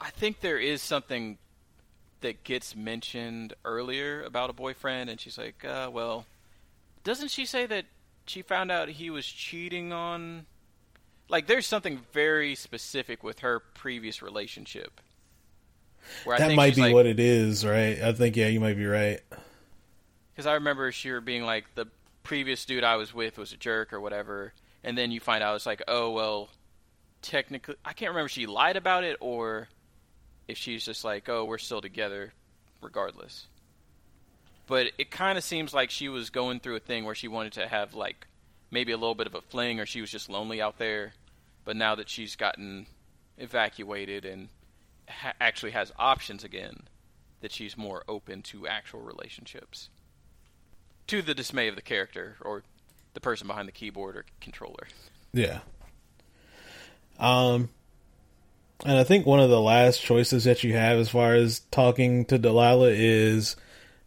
I think there is something that gets mentioned earlier about a boyfriend, and she's like, uh, "Well, doesn't she say that she found out he was cheating on?" Like, there's something very specific with her previous relationship. Where
that might be what it is, right? I think yeah, you might be right.
Because I remember she were being like, "The previous dude I was with was a jerk" or whatever, and then you find out it's like, "Oh well." Technically, I can't remember if she lied about it or if she's just like, "Oh, we're still together, regardless." But it kind of seems like she was going through a thing where she wanted to have like maybe a little bit of a fling, or she was just lonely out there. But now that she's gotten evacuated and ha- actually has options again, that she's more open to actual relationships. To the dismay of the character or the person behind the keyboard or controller.
Yeah. Um, and I think one of the last choices that you have as far as talking to Delilah is,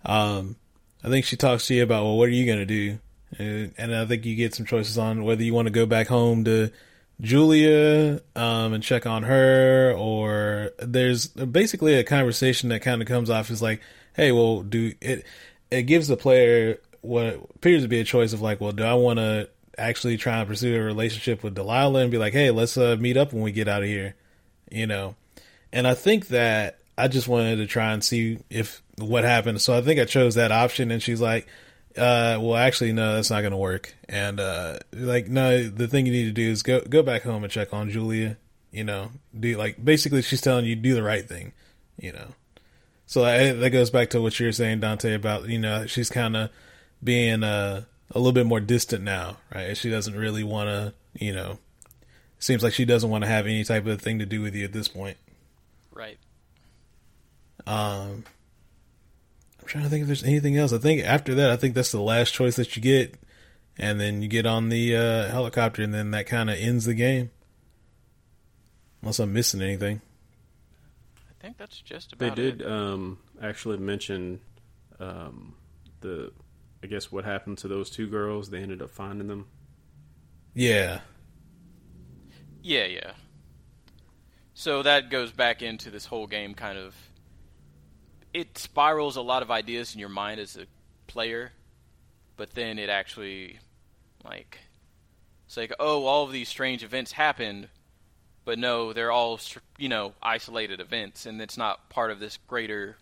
um, I think she talks to you about, well, what are you going to do? And, I think you get some choices on whether you want to go back home to Julia, um, and check on her, or there's basically a conversation that kind of comes off as like, hey, well, do it, it gives the player what appears to be a choice of like, well, do I want to actually try and pursue a relationship with Delilah and be like, hey, let's uh, meet up when we get out of here, you know? And I think that I just wanted to try and see if what happened. So I think I chose that option, and she's like, uh, well, actually, no, that's not going to work. And uh, like, no, the thing you need to do is go go back home and check on Julia. You know, do like basically she's telling you do the right thing. You know, so that goes back to what you're saying, Dante, about you know she's kind of being uh, a little bit more distant now, right? She doesn't really want to, you know, seems like she doesn't want to have any type of thing to do with you at this point.
Right.
Um, I'm trying to think if there's anything else. I think after that, I think that's the last choice that you get, and then you get on the uh, helicopter, and then that kind of ends the game. Unless I'm missing anything.
I think that's just about it.
They did
it.
um, actually mention um, the, I guess, what happened to those two girls. They ended up finding them.
Yeah,
Yeah, yeah. So that goes back into this whole game kind of it spirals a lot of ideas in your mind as a player, but then it actually like it's like, "Oh, all of these strange events happened." But no, they're all, you know, isolated events and it's not part of this greater,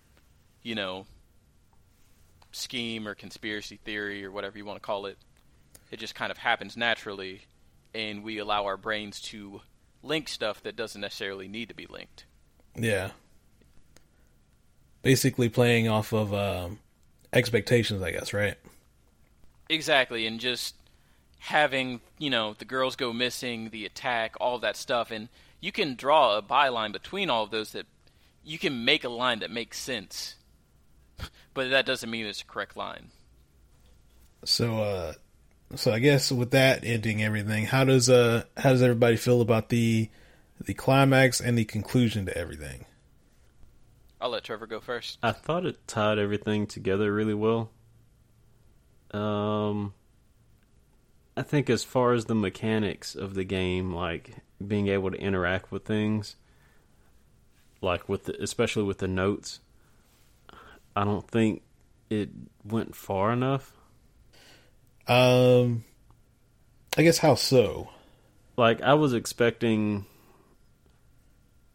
you know, scheme or conspiracy theory or whatever you want to call it. It just kind of happens naturally and we allow our brains to link stuff that doesn't necessarily need to be linked.
yeah. Basically playing off of um, expectations, I guess, right?
Exactly, and just having, you know, the girls go missing, the attack, all of that stuff, and you can draw a byline between all of those that you can make a line that makes sense. but that doesn't mean it's a correct line.
So, uh, so I guess with that ending everything, how does uh how does everybody feel about the the climax and the conclusion to everything?
I'll let Trevor go first.
I thought it tied everything together really well. Um, I think as far as the mechanics of the game, like being able to interact with things, like with the, especially with the notes, I don't think it went far enough.
Um, I guess how so?
Like I was expecting.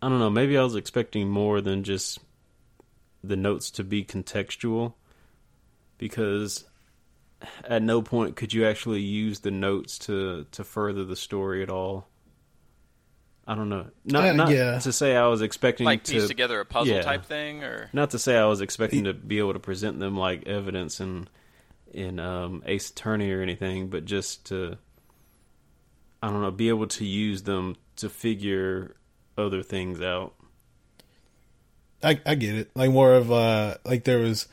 I don't know. Maybe I was expecting more than just the notes to be contextual, because at no point could you actually use the notes to to further the story at all. I don't know. Not
Uh,
not
yeah.
to say I was expecting
Like
to
piece together a puzzle
yeah.
type thing, or
not to say I was expecting to be able to present them like evidence in in um, Ace Attorney or anything, but just to I don't know, be able to use them to figure other things out.
I I get it. Like more of uh like there was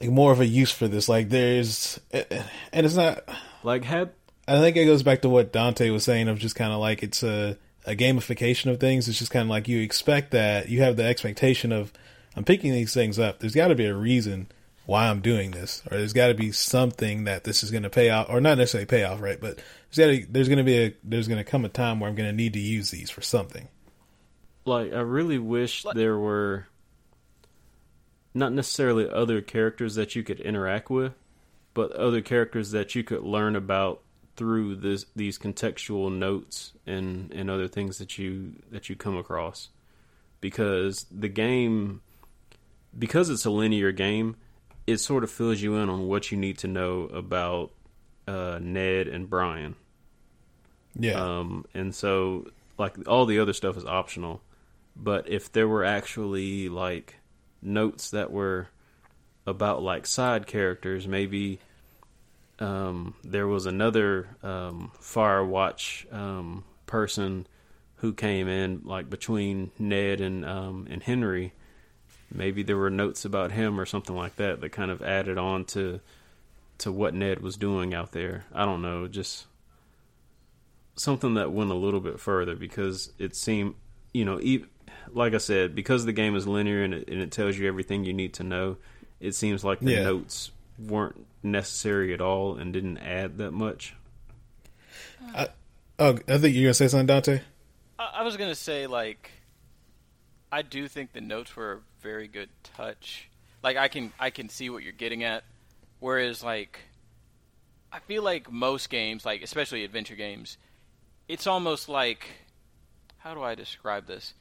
like more of a use for this. Like there's and it's not.
Like had
I think it goes back to what Dante was saying of just kind of like it's a a gamification of things. It's just kind of like you expect that you have the expectation of I'm picking these things up. There's got to be a reason why I'm doing this, or there's got to be something that this is going to pay off, or not necessarily pay off, right? But there's got to there's going to be a there's going to come a time where I'm going to need to use these for something.
like I really wish
Like-
there were not necessarily other characters that you could interact with, but other characters that you could learn about through this these contextual notes and and other things that you that you come across because the game because it's a linear game it sort of fills you in on what you need to know about uh, Ned and Brian
Yeah,
um, and so, like, all the other stuff is optional. But if there were actually, like, notes that were about, like, side characters, maybe um, there was another um, Firewatch um, person who came in, like, between Ned and, um, and Henry. Maybe there were notes about him or something like that that kind of added on to to what Ned was doing out there. I don't know, just something that went a little bit further because it seemed, you know, e like I said, because the game is linear and it, and it tells you everything you need to know. It seems like the
Yeah.
notes weren't necessary at all and didn't add that much.
oh, I think you're gonna say something, Dante.
I, I was gonna say like, I do think the notes were a very good touch. Like I can I can see what you're getting at, whereas like, I feel like most games, like especially adventure games, it's almost like, how do I describe this?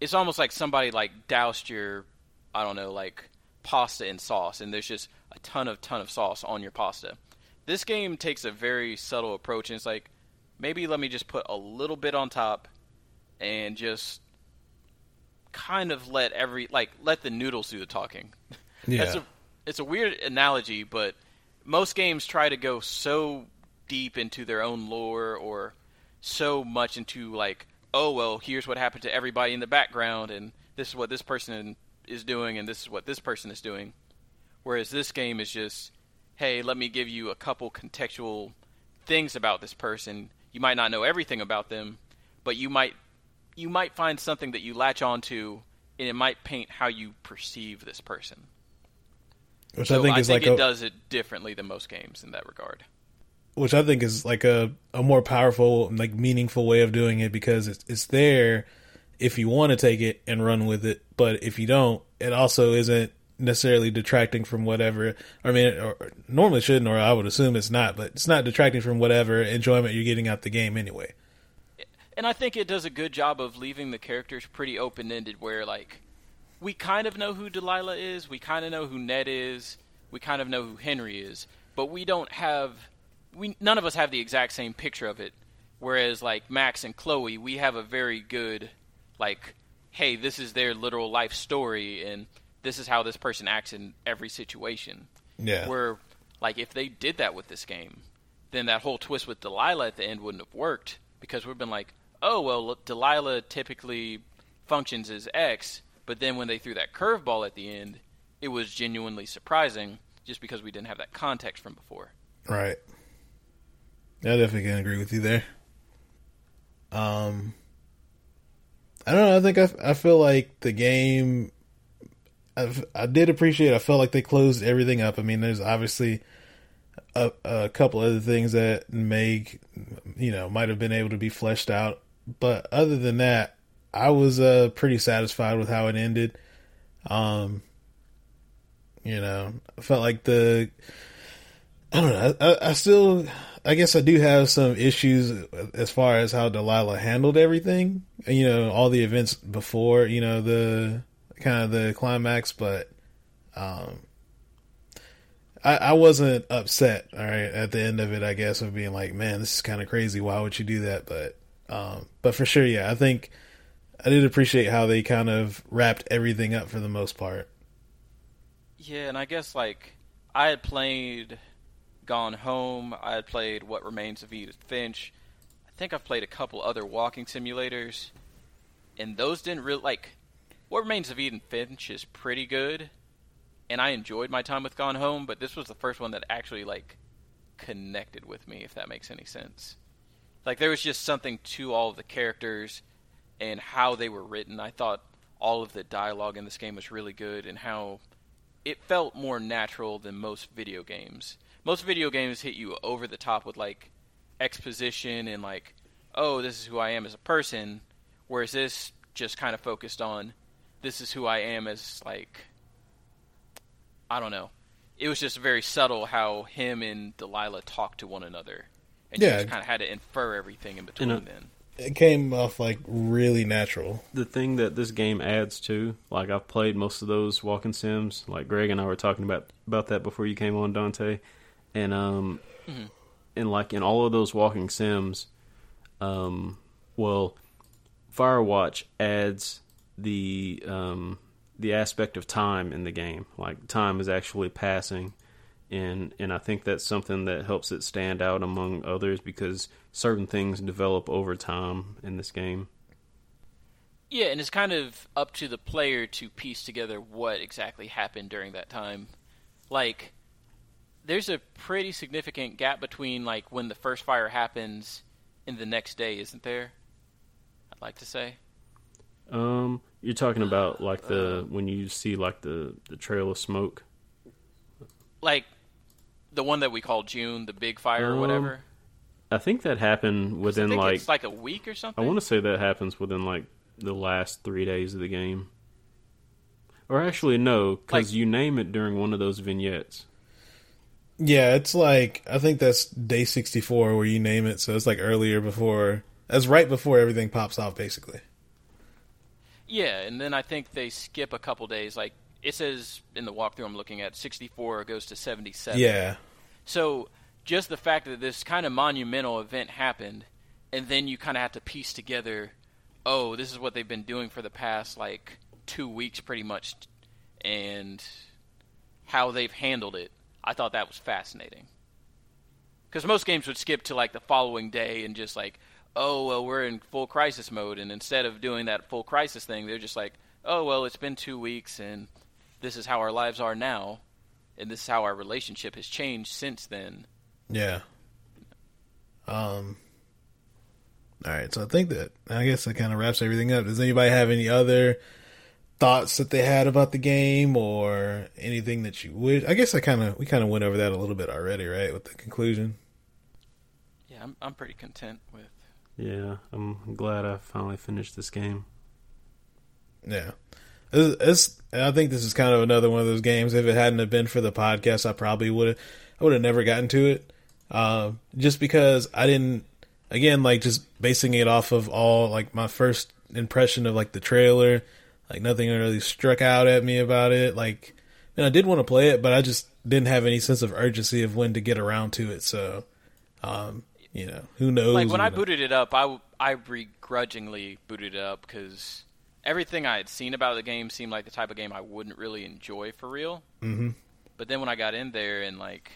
It's almost like somebody like doused your, I don't know, like pasta in sauce, and there's just a ton of ton of sauce on your pasta. This game takes a very subtle approach, and it's like, maybe let me just put a little bit on top, and just kind of let every like let the noodles do the talking.
Yeah,
That's a it's a weird analogy, but most games try to go so deep into their own lore or so much into like, oh well, here's what happened to everybody in the background, and this is what this person is doing, and this is what this person is doing. Whereas this game is just, hey, let me give you a couple contextual things about this person. You might not know everything about them, but you might you might find something that you latch onto, and it might paint how you perceive this person.
which
So
I think is like
it
a,
does it differently than most games in that regard.
which I think is like a, a more powerful, like meaningful way of doing it because it's it's there if you want to take it and run with it, but if you don't, it also isn't necessarily detracting from whatever. I mean, or normally shouldn't, or I would assume it's not, but it's not detracting from whatever enjoyment you're getting out the game anyway.
And I think it does a good job of leaving the characters pretty open ended where like we kind of know who Delilah is, we kind of know who Ned is, we kind of know who Henry is, but we don't have we none of us have the exact same picture of it. Whereas like Max and Chloe, we have a very good like hey, this is their literal life story and this is how this person acts in every situation.
Yeah,
Where, like, if they did that with this game, then that whole twist with Delilah at the end wouldn't have worked because we've been like, oh well, Delilah typically functions as X, but then when they threw that curveball at the end, it was genuinely surprising just because we didn't have that context from before.
right. I definitely can agree with you there. Um, I don't know. I think I, I feel like the game. I've, I did appreciate. I felt like they closed everything up. I mean, there's obviously a, a couple other things that may, you know, might have been able to be fleshed out. But other than that, I was uh, pretty satisfied with how it ended. Um, you know, I felt like the I don't know. I, I still, I guess I do have some issues as far as how Delilah handled everything. You know, all the events before, you know, the kind of the climax, but um, I, I wasn't upset. All right, at the end of it, I guess of being like, man, this is kind of crazy. Why would you do that? But, um, but for sure, yeah, I think I did appreciate how they kind of wrapped everything up for the most part.
Yeah, and I guess like I had played Gone Home. I had played What Remains of Edith Finch. I think I've played a couple other walking simulators, and those didn't really like. What Remains of Edith Finch is pretty good, and I enjoyed my time with Gone Home, but this was the first one that actually like connected with me, if that makes any sense. Like there was just something to all of the characters and how they were written. I thought all of the dialogue in this game was really good and how it felt more natural than most video games. Most video games hit you over the top with like exposition and like, oh, this is who I am as a person, whereas this just kind of focused on this is who I am as like I don't know. It was just very subtle how him and Delilah talked to one another, and
Yeah.
you just kind of had to infer everything in between.
And, uh,
then,
It came off like really natural.
the thing that this game adds to, like I've played most of those walking sims. Like Greg and I were talking about about that before you came on, Dante, and um, and like in all of those walking sims, um, well, Firewatch adds the um the aspect of time in the game. Like time is actually passing. And and I think that's something that helps it stand out among others because certain things develop over time in this game.
yeah, and it's kind of up to the player to piece together what exactly happened during that time. Like, there's a pretty significant gap between like when the first fire happens and the next day, isn't there? I'd like to say.
Um, you're talking about like the when you see like the the trail of smoke.
like the one that we call June, the big fire or
Um,
whatever.
I think that happened
'Cause I
within
think
like,
it's like a week or something.
I want to say that happens within like the last three days of the game. Or actually, no, because
Like-
you name it during one of those vignettes.
Yeah, it's like I think that's day sixty four where you name it, so it's like earlier before that's right before everything pops off basically.
Yeah, and then I think they skip a couple days. Like it says in the walkthrough I'm looking at, 64 goes to 77.
Yeah.
So just the fact that this kind of monumental event happened, and then you kind of have to piece together, oh, this is what they've been doing for the past like two weeks, pretty much, and how they've handled it. I thought that was fascinating. Because most games would skip to like the following day and just like, oh well, we're in full crisis mode, and instead of doing that full crisis thing, they're just like, oh well, it's been two weeks, and this is how our lives are now, and this is how our relationship has changed since then.
Yeah. Um all right, so I think that I guess that kind of wraps everything up. Does anybody have any other thoughts that they had about the game or anything that you would I guess I kind of we kind of went over that a little bit already, right, with the conclusion.
Yeah, I'm I'm pretty content with.
Yeah, I'm glad I finally finished this game.
Yeah. It's, it's, I think this is kind of another one of those games. If it hadn't have been for the podcast, I probably would have, I would have never gotten to it. Um, just because I didn't, again, like just basing it off of all, like my first impression of like the trailer, like nothing really struck out at me about it. Like, and I did want to play it, but I just didn't have any sense of urgency of when to get around to it. So, um, you know, who knows?
Like when I booted it up, I I begrudgingly booted it up because everything I had seen about the game seemed like the type of game I wouldn't really enjoy for real.
Mhm.
But then when I got in there and like.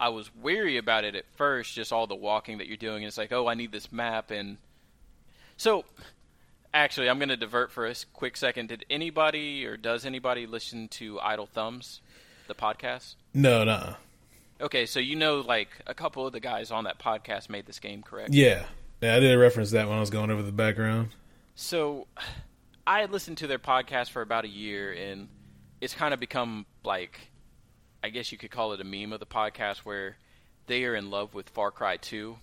I was weary about it at first, just all the walking that you're doing, and it's like, oh, I need this map, and so actually, I'm going to divert for a quick second. Did anybody or does anybody listen to Idle Thumbs, the podcast?
No, no.
Okay, so you know, like a couple of the guys on that podcast made this game, correct?
Yeah. Yeah, I did reference that when I was going over the background.
So I had listened to their podcast for about a year, and it's kind of become like, I guess you could call it a meme of the podcast where they are in love with Far Cry 2,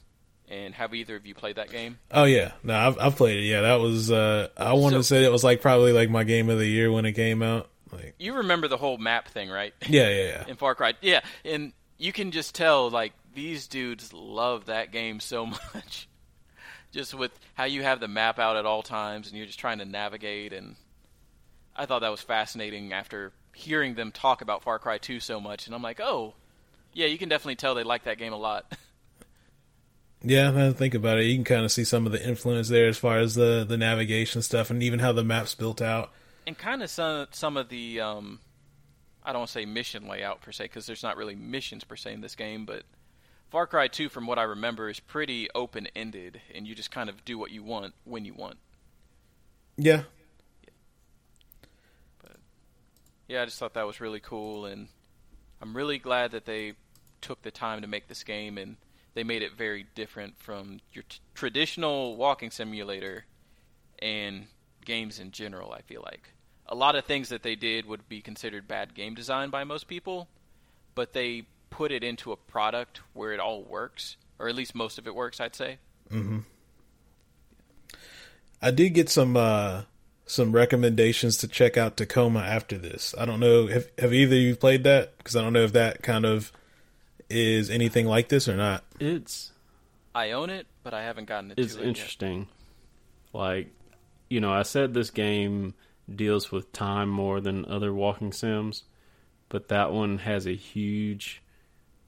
And have either of you played that game?
Oh yeah, no, I've, I've played it. Yeah, that was. Uh, I want
So-
to say it was like probably like my game of the year when it came out. Like,
You remember the whole map thing, right?
yeah, yeah, yeah.
in Far Cry. Yeah, and you can just tell like these dudes love that game so much. Just with how you have the map out at all times and you're just trying to navigate and I thought that was fascinating after hearing them talk about Far Cry 2 so much and I'm like, "Oh, yeah, you can definitely tell they like that game a lot."
Yeah, I think about it, you can kind of see some of the influence there as far as the the navigation stuff and even how the map's built out.
and kind of some some of the um I don't want to say mission layout per se because there's not really missions per se in this game, but Far Cry 2 from what I remember is pretty open-ended and you just kind of do what you want when you want.
Yeah,
Yeah, I just thought that was really cool and I'm really glad that they took the time to make this game and they made it very different from your t- traditional walking simulator and games in general, I feel like. A lot of things that they did would be considered bad game design by most people, but they put it into a product where it all works, or at least most of it works, I'd say.
I did get some uh some recommendations to check out Tacoma after this. I don't know have have either of you played that because I don't know if that kind of is anything like this or not.
It's
I own it, but I haven't gotten into
it's
it yet.
interesting. Like, you know, I said this game deals with time more than other walking sims, but that one has a huge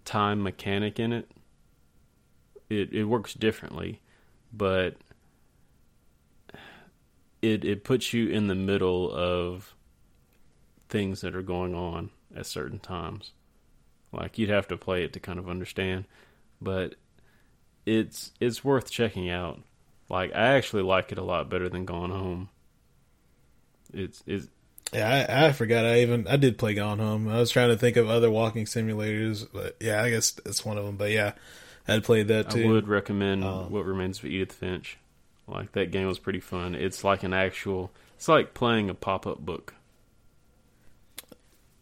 time mechanic in it. It it works differently, but it it puts you in the middle of things that are going on at certain times. Like you'd have to play it to kind of understand, but it's it's worth checking out. Like I actually like it a lot better than Gone Home. It's it's
Yeah, I, I forgot. I even I did play Gone Home. I was trying to think of other walking simulators, but yeah, I guess it's one of them. But yeah, I'd played that too.
I would recommend
Um,
What Remains of Edith Finch. Like that game was pretty fun. It's like an actual. It's like playing a pop up book.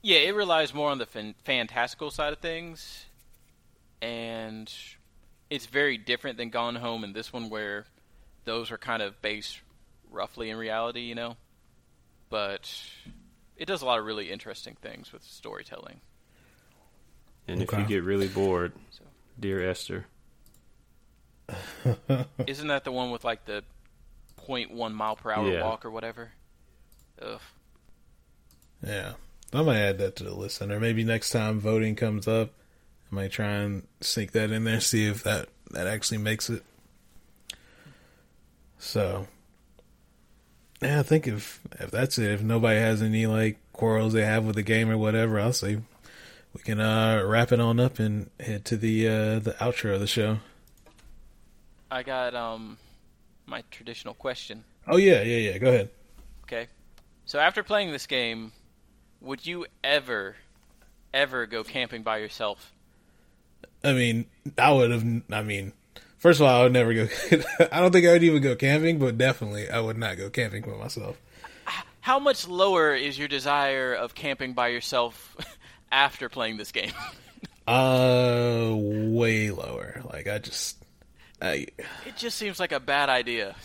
Yeah, it relies more on the fan- fantastical side of things, and it's very different than Gone Home and this one, where those are kind of based roughly in reality, you know. But it does a lot of really interesting things with storytelling.
And if you get really bored,
So-
dear Esther,
Isn't that the one with like the 0.1 mile per hour
Yeah.
walk or whatever? Ugh.
Yeah, I might add that to the list, and or maybe next time voting comes up, I might try and sneak that in there, see if that that actually makes it. So, yeah, I think if if that's it, if nobody has any like quarrels they have with the game or whatever, I'll say we can uh wrap it on up and head to the uh the outro of the show.
I got um my traditional question.
Oh yeah, yeah, yeah. Go ahead.
Okay. So after playing this game, would you ever, ever go camping by yourself?
I mean, I would have. I mean, first of all, I would never go. I don't think I would even go camping, but definitely I would not go camping by myself.
How much lower is your desire of camping by yourself after playing this game?
Uh, way lower. Like I just, I
It just seems like a bad idea.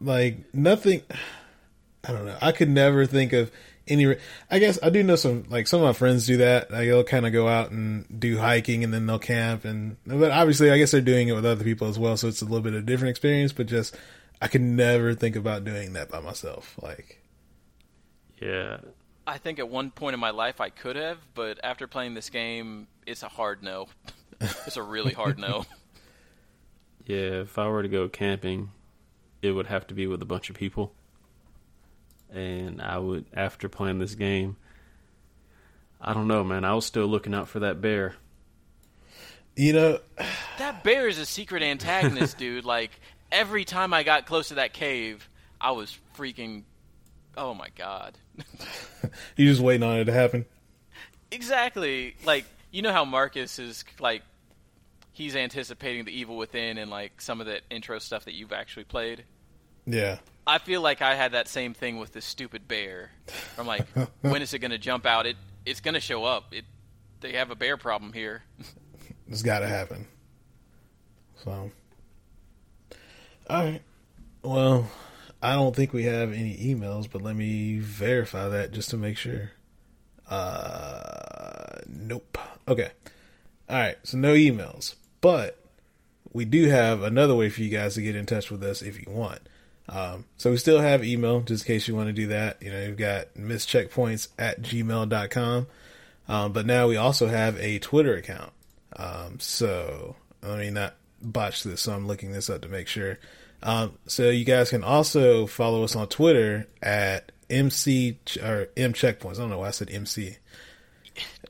like nothing. I don't know. I could never think of any. I guess I do know some. Like some of my friends do that. Like, they'll kind of go out and do hiking, and then they'll camp. And but obviously, I guess they're doing it with other people as well, so it's a little bit of a different experience. But just, I could never think about doing that by myself. Like,
yeah,
I think at one point in my life I could have, but after playing this game, it's a hard no. it's a really hard no.
yeah. If I were to go camping, it would have to be with a bunch of people. And I would, after playing this game, I don't know, man. I was still looking out for that bear.
you know,
That bear is a secret antagonist, dude. Like every time I got close to that cave, I was freaking. Oh my god.
you just waiting on it to happen.
Exactly. Like you know how Marcus is like he's anticipating the evil within and like some of that intro stuff that you've actually played.
Yeah.
I feel like I had that same thing with this stupid bear. I'm like, when is it going to jump out? It it's going to show up. It they have a bear problem here.
It's got to happen. So, all right. Well, I don't think we have any emails, but let me verify that just to make sure. Uh, nope. Okay. All right. So no emails, but we do have another way for you guys to get in touch with us if you want. Um, so we still have email just in case you want to do that. You know, you've got misscheckpoints at gmail.com. Um, but now we also have a Twitter account. Um, so let me not botch this. So I'm looking this up to make sure. Um, so you guys can also follow us on Twitter at MC or M checkpoints. I don't know why I said MC.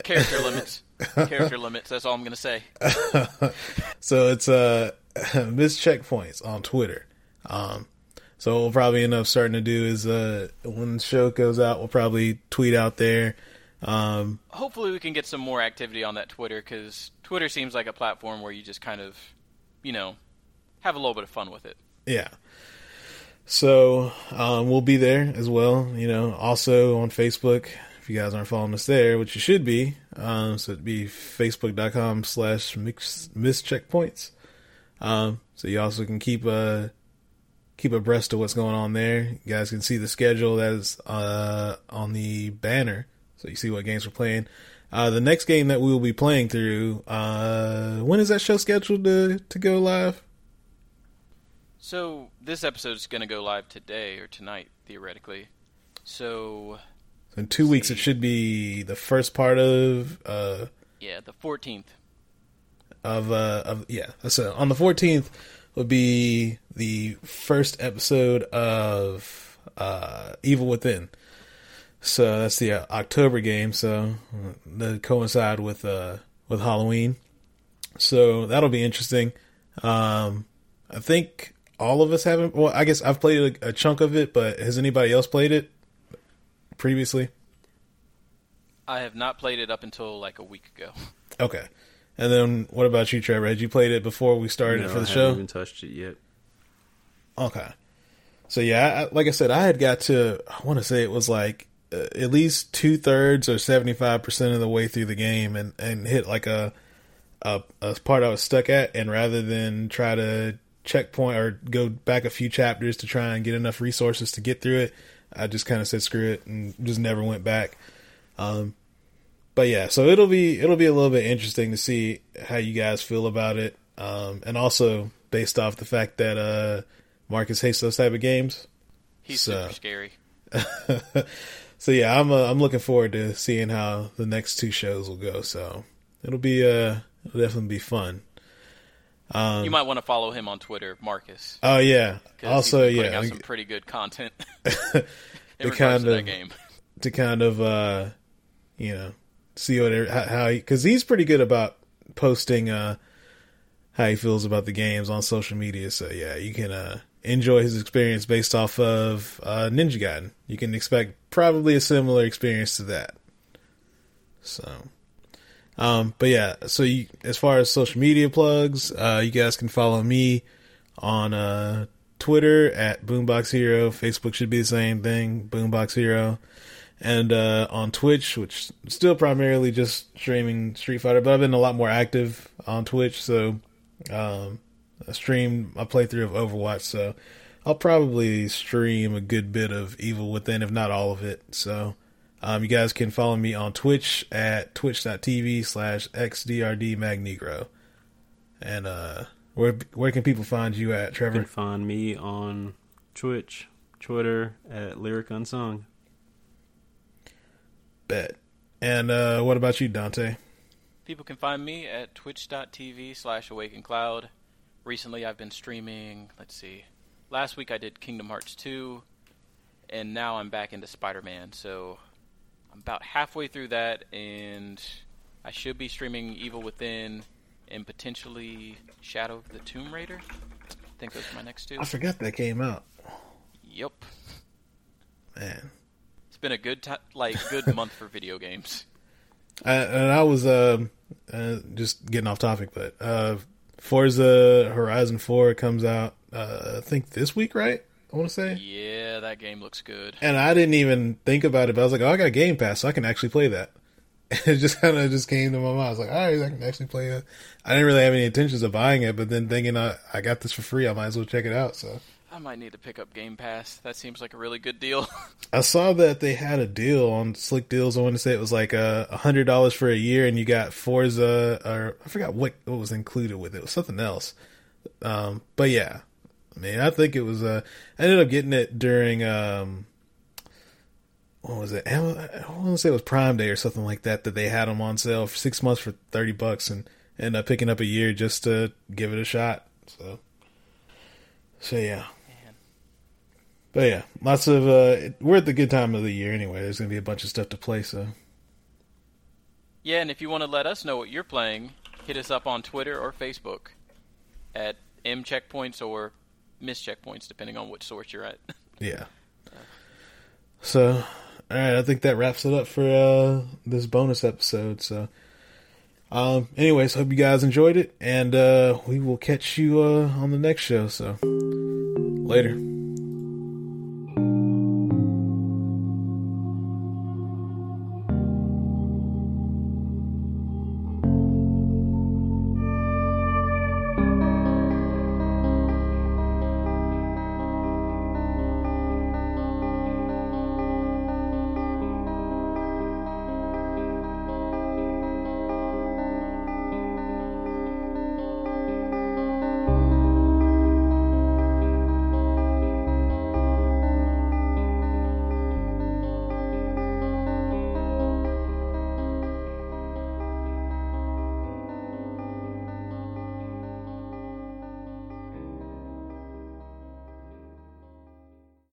Character limits. Character limits. That's all I'm going to say.
so it's uh Miss Checkpoints on Twitter. Um, so what we'll probably end up starting to do is uh when the show goes out, we'll probably tweet out there. Um,
Hopefully, we can get some more activity on that Twitter because Twitter seems like a platform where you just kind of, you know, have a little bit of fun with it.
Yeah. So um, we'll be there as well. You know, also on Facebook. If you guys aren't following us there, which you should be, um, so it'd be facebook.com slash miss checkpoints. Um, so you also can keep uh keep abreast of what's going on there. You guys can see the schedule that's uh on the banner, so you see what games we're playing. Uh, the next game that we will be playing through, uh, when is that show scheduled to to go live?
So this episode is going to go live today or tonight, theoretically. So
in two weeks, it should be the first part of uh
yeah, the 14th.
of uh of yeah. So on the fourteenth would be the first episode of uh Evil Within. So that's the uh, October game. So that coincide with uh with Halloween. So that'll be interesting. Um, I think all of us haven't. Well, I guess I've played a, a chunk of it, but has anybody else played it previously?
I have not played it up until like a week ago.
Okay. And then what about you, Trevor? Had you played it before we started
No,
for the
I
show?
haven't even touched it yet.
Okay. So yeah, I, like I said, I had got to. I want to say it was like uh, at least two thirds or seventy five percent of the way through the game, and and hit like a, a a part I was stuck at, and rather than try to checkpoint or go back a few chapters to try and get enough resources to get through it, I just kind of said screw it and just never went back. Um, but yeah, so it'll be it'll be a little bit interesting to see how you guys feel about it, um, and also based off the fact that uh, Marcus hates those type of games.
He's
So-
super scary.
so yeah, I'm uh, I'm looking forward to seeing how the next two shows will go. So it'll be uh it'll definitely be fun. Um,
you might want to follow him on Twitter, Marcus.
oh yeah. also
he's been putting
yeah,
out some pretty good content
The kind of-
game.
to kind of uh you know see what how, how he because he's pretty good about posting uh how he feels about the games on social media. So yeah, you can uh enjoy his experience based off of uh Ninja Gaiden. You can expect probably a similar experience to that. So um but yeah, so you as far as social media plugs, uh you guys can follow me on uh Twitter at Boombox Hero. Facebook should be the same thing, Boombox Hero and uh, on Twitch, which still primarily just streaming Street Fighter, but I've been a lot more active on Twitch. So um, I stream my playthrough of Overwatch, so I'll probably stream a good bit of Evil Within, if not all of it. So um, you guys can follow me on Twitch at twitch.tv slash xdrdmagnegro. And uh, where where can people find you at, Trevor?
You can find me on Twitch, Twitter at Lyric Unsung.
Bet. And uh, what about you, Dante?
People can find me at twitch.tv slash awakencloud. Recently, I've been streaming, let's see, last week I did Kingdom Hearts 2, and now I'm back into Spider Man, so I'm about halfway through that, and I should be streaming Evil Within and potentially Shadow of the Tomb Raider. I think those are my next two.
I forgot that came out.
Yep.
Man.
Been a good like good month for video games.
I, and I was um uh, just getting off topic, but uh, Forza Horizon Four comes out uh, I think this week, right? I want to say.
Yeah, that game looks good.
And I didn't even think about it, but I was like, oh, I got Game Pass, so I can actually play that. it just kind of just came to my mind. I was like, all right, I can actually play it. I didn't really have any intentions of buying it, but then thinking I, I got this for free, I might as well check it out. So
I might need to pick up Game Pass. That seems like a really good deal.
I saw that they had a deal on Slick Deals. I want to say it was like a hundred dollars for a year, and you got Forza, or I forgot what what was included with it. It was something else. Um, but yeah, I mean, I think it was. Uh, I ended up getting it during. Um, what was it? I want to say it was Prime Day or something like that. That they had them on sale for six months for thirty bucks, and ended up picking up a year just to give it a shot. So, so yeah. But yeah, lots of uh we're at the good time of the year anyway. There's gonna be a bunch of stuff to play, so
Yeah, and if you want to let us know what you're playing, hit us up on Twitter or Facebook at M checkpoints or miss checkpoints, depending on which source you're at.
Yeah. So all right, I think that wraps it up for uh this bonus episode. So um anyways, hope you guys enjoyed it and uh we will catch you uh on the next show. So later.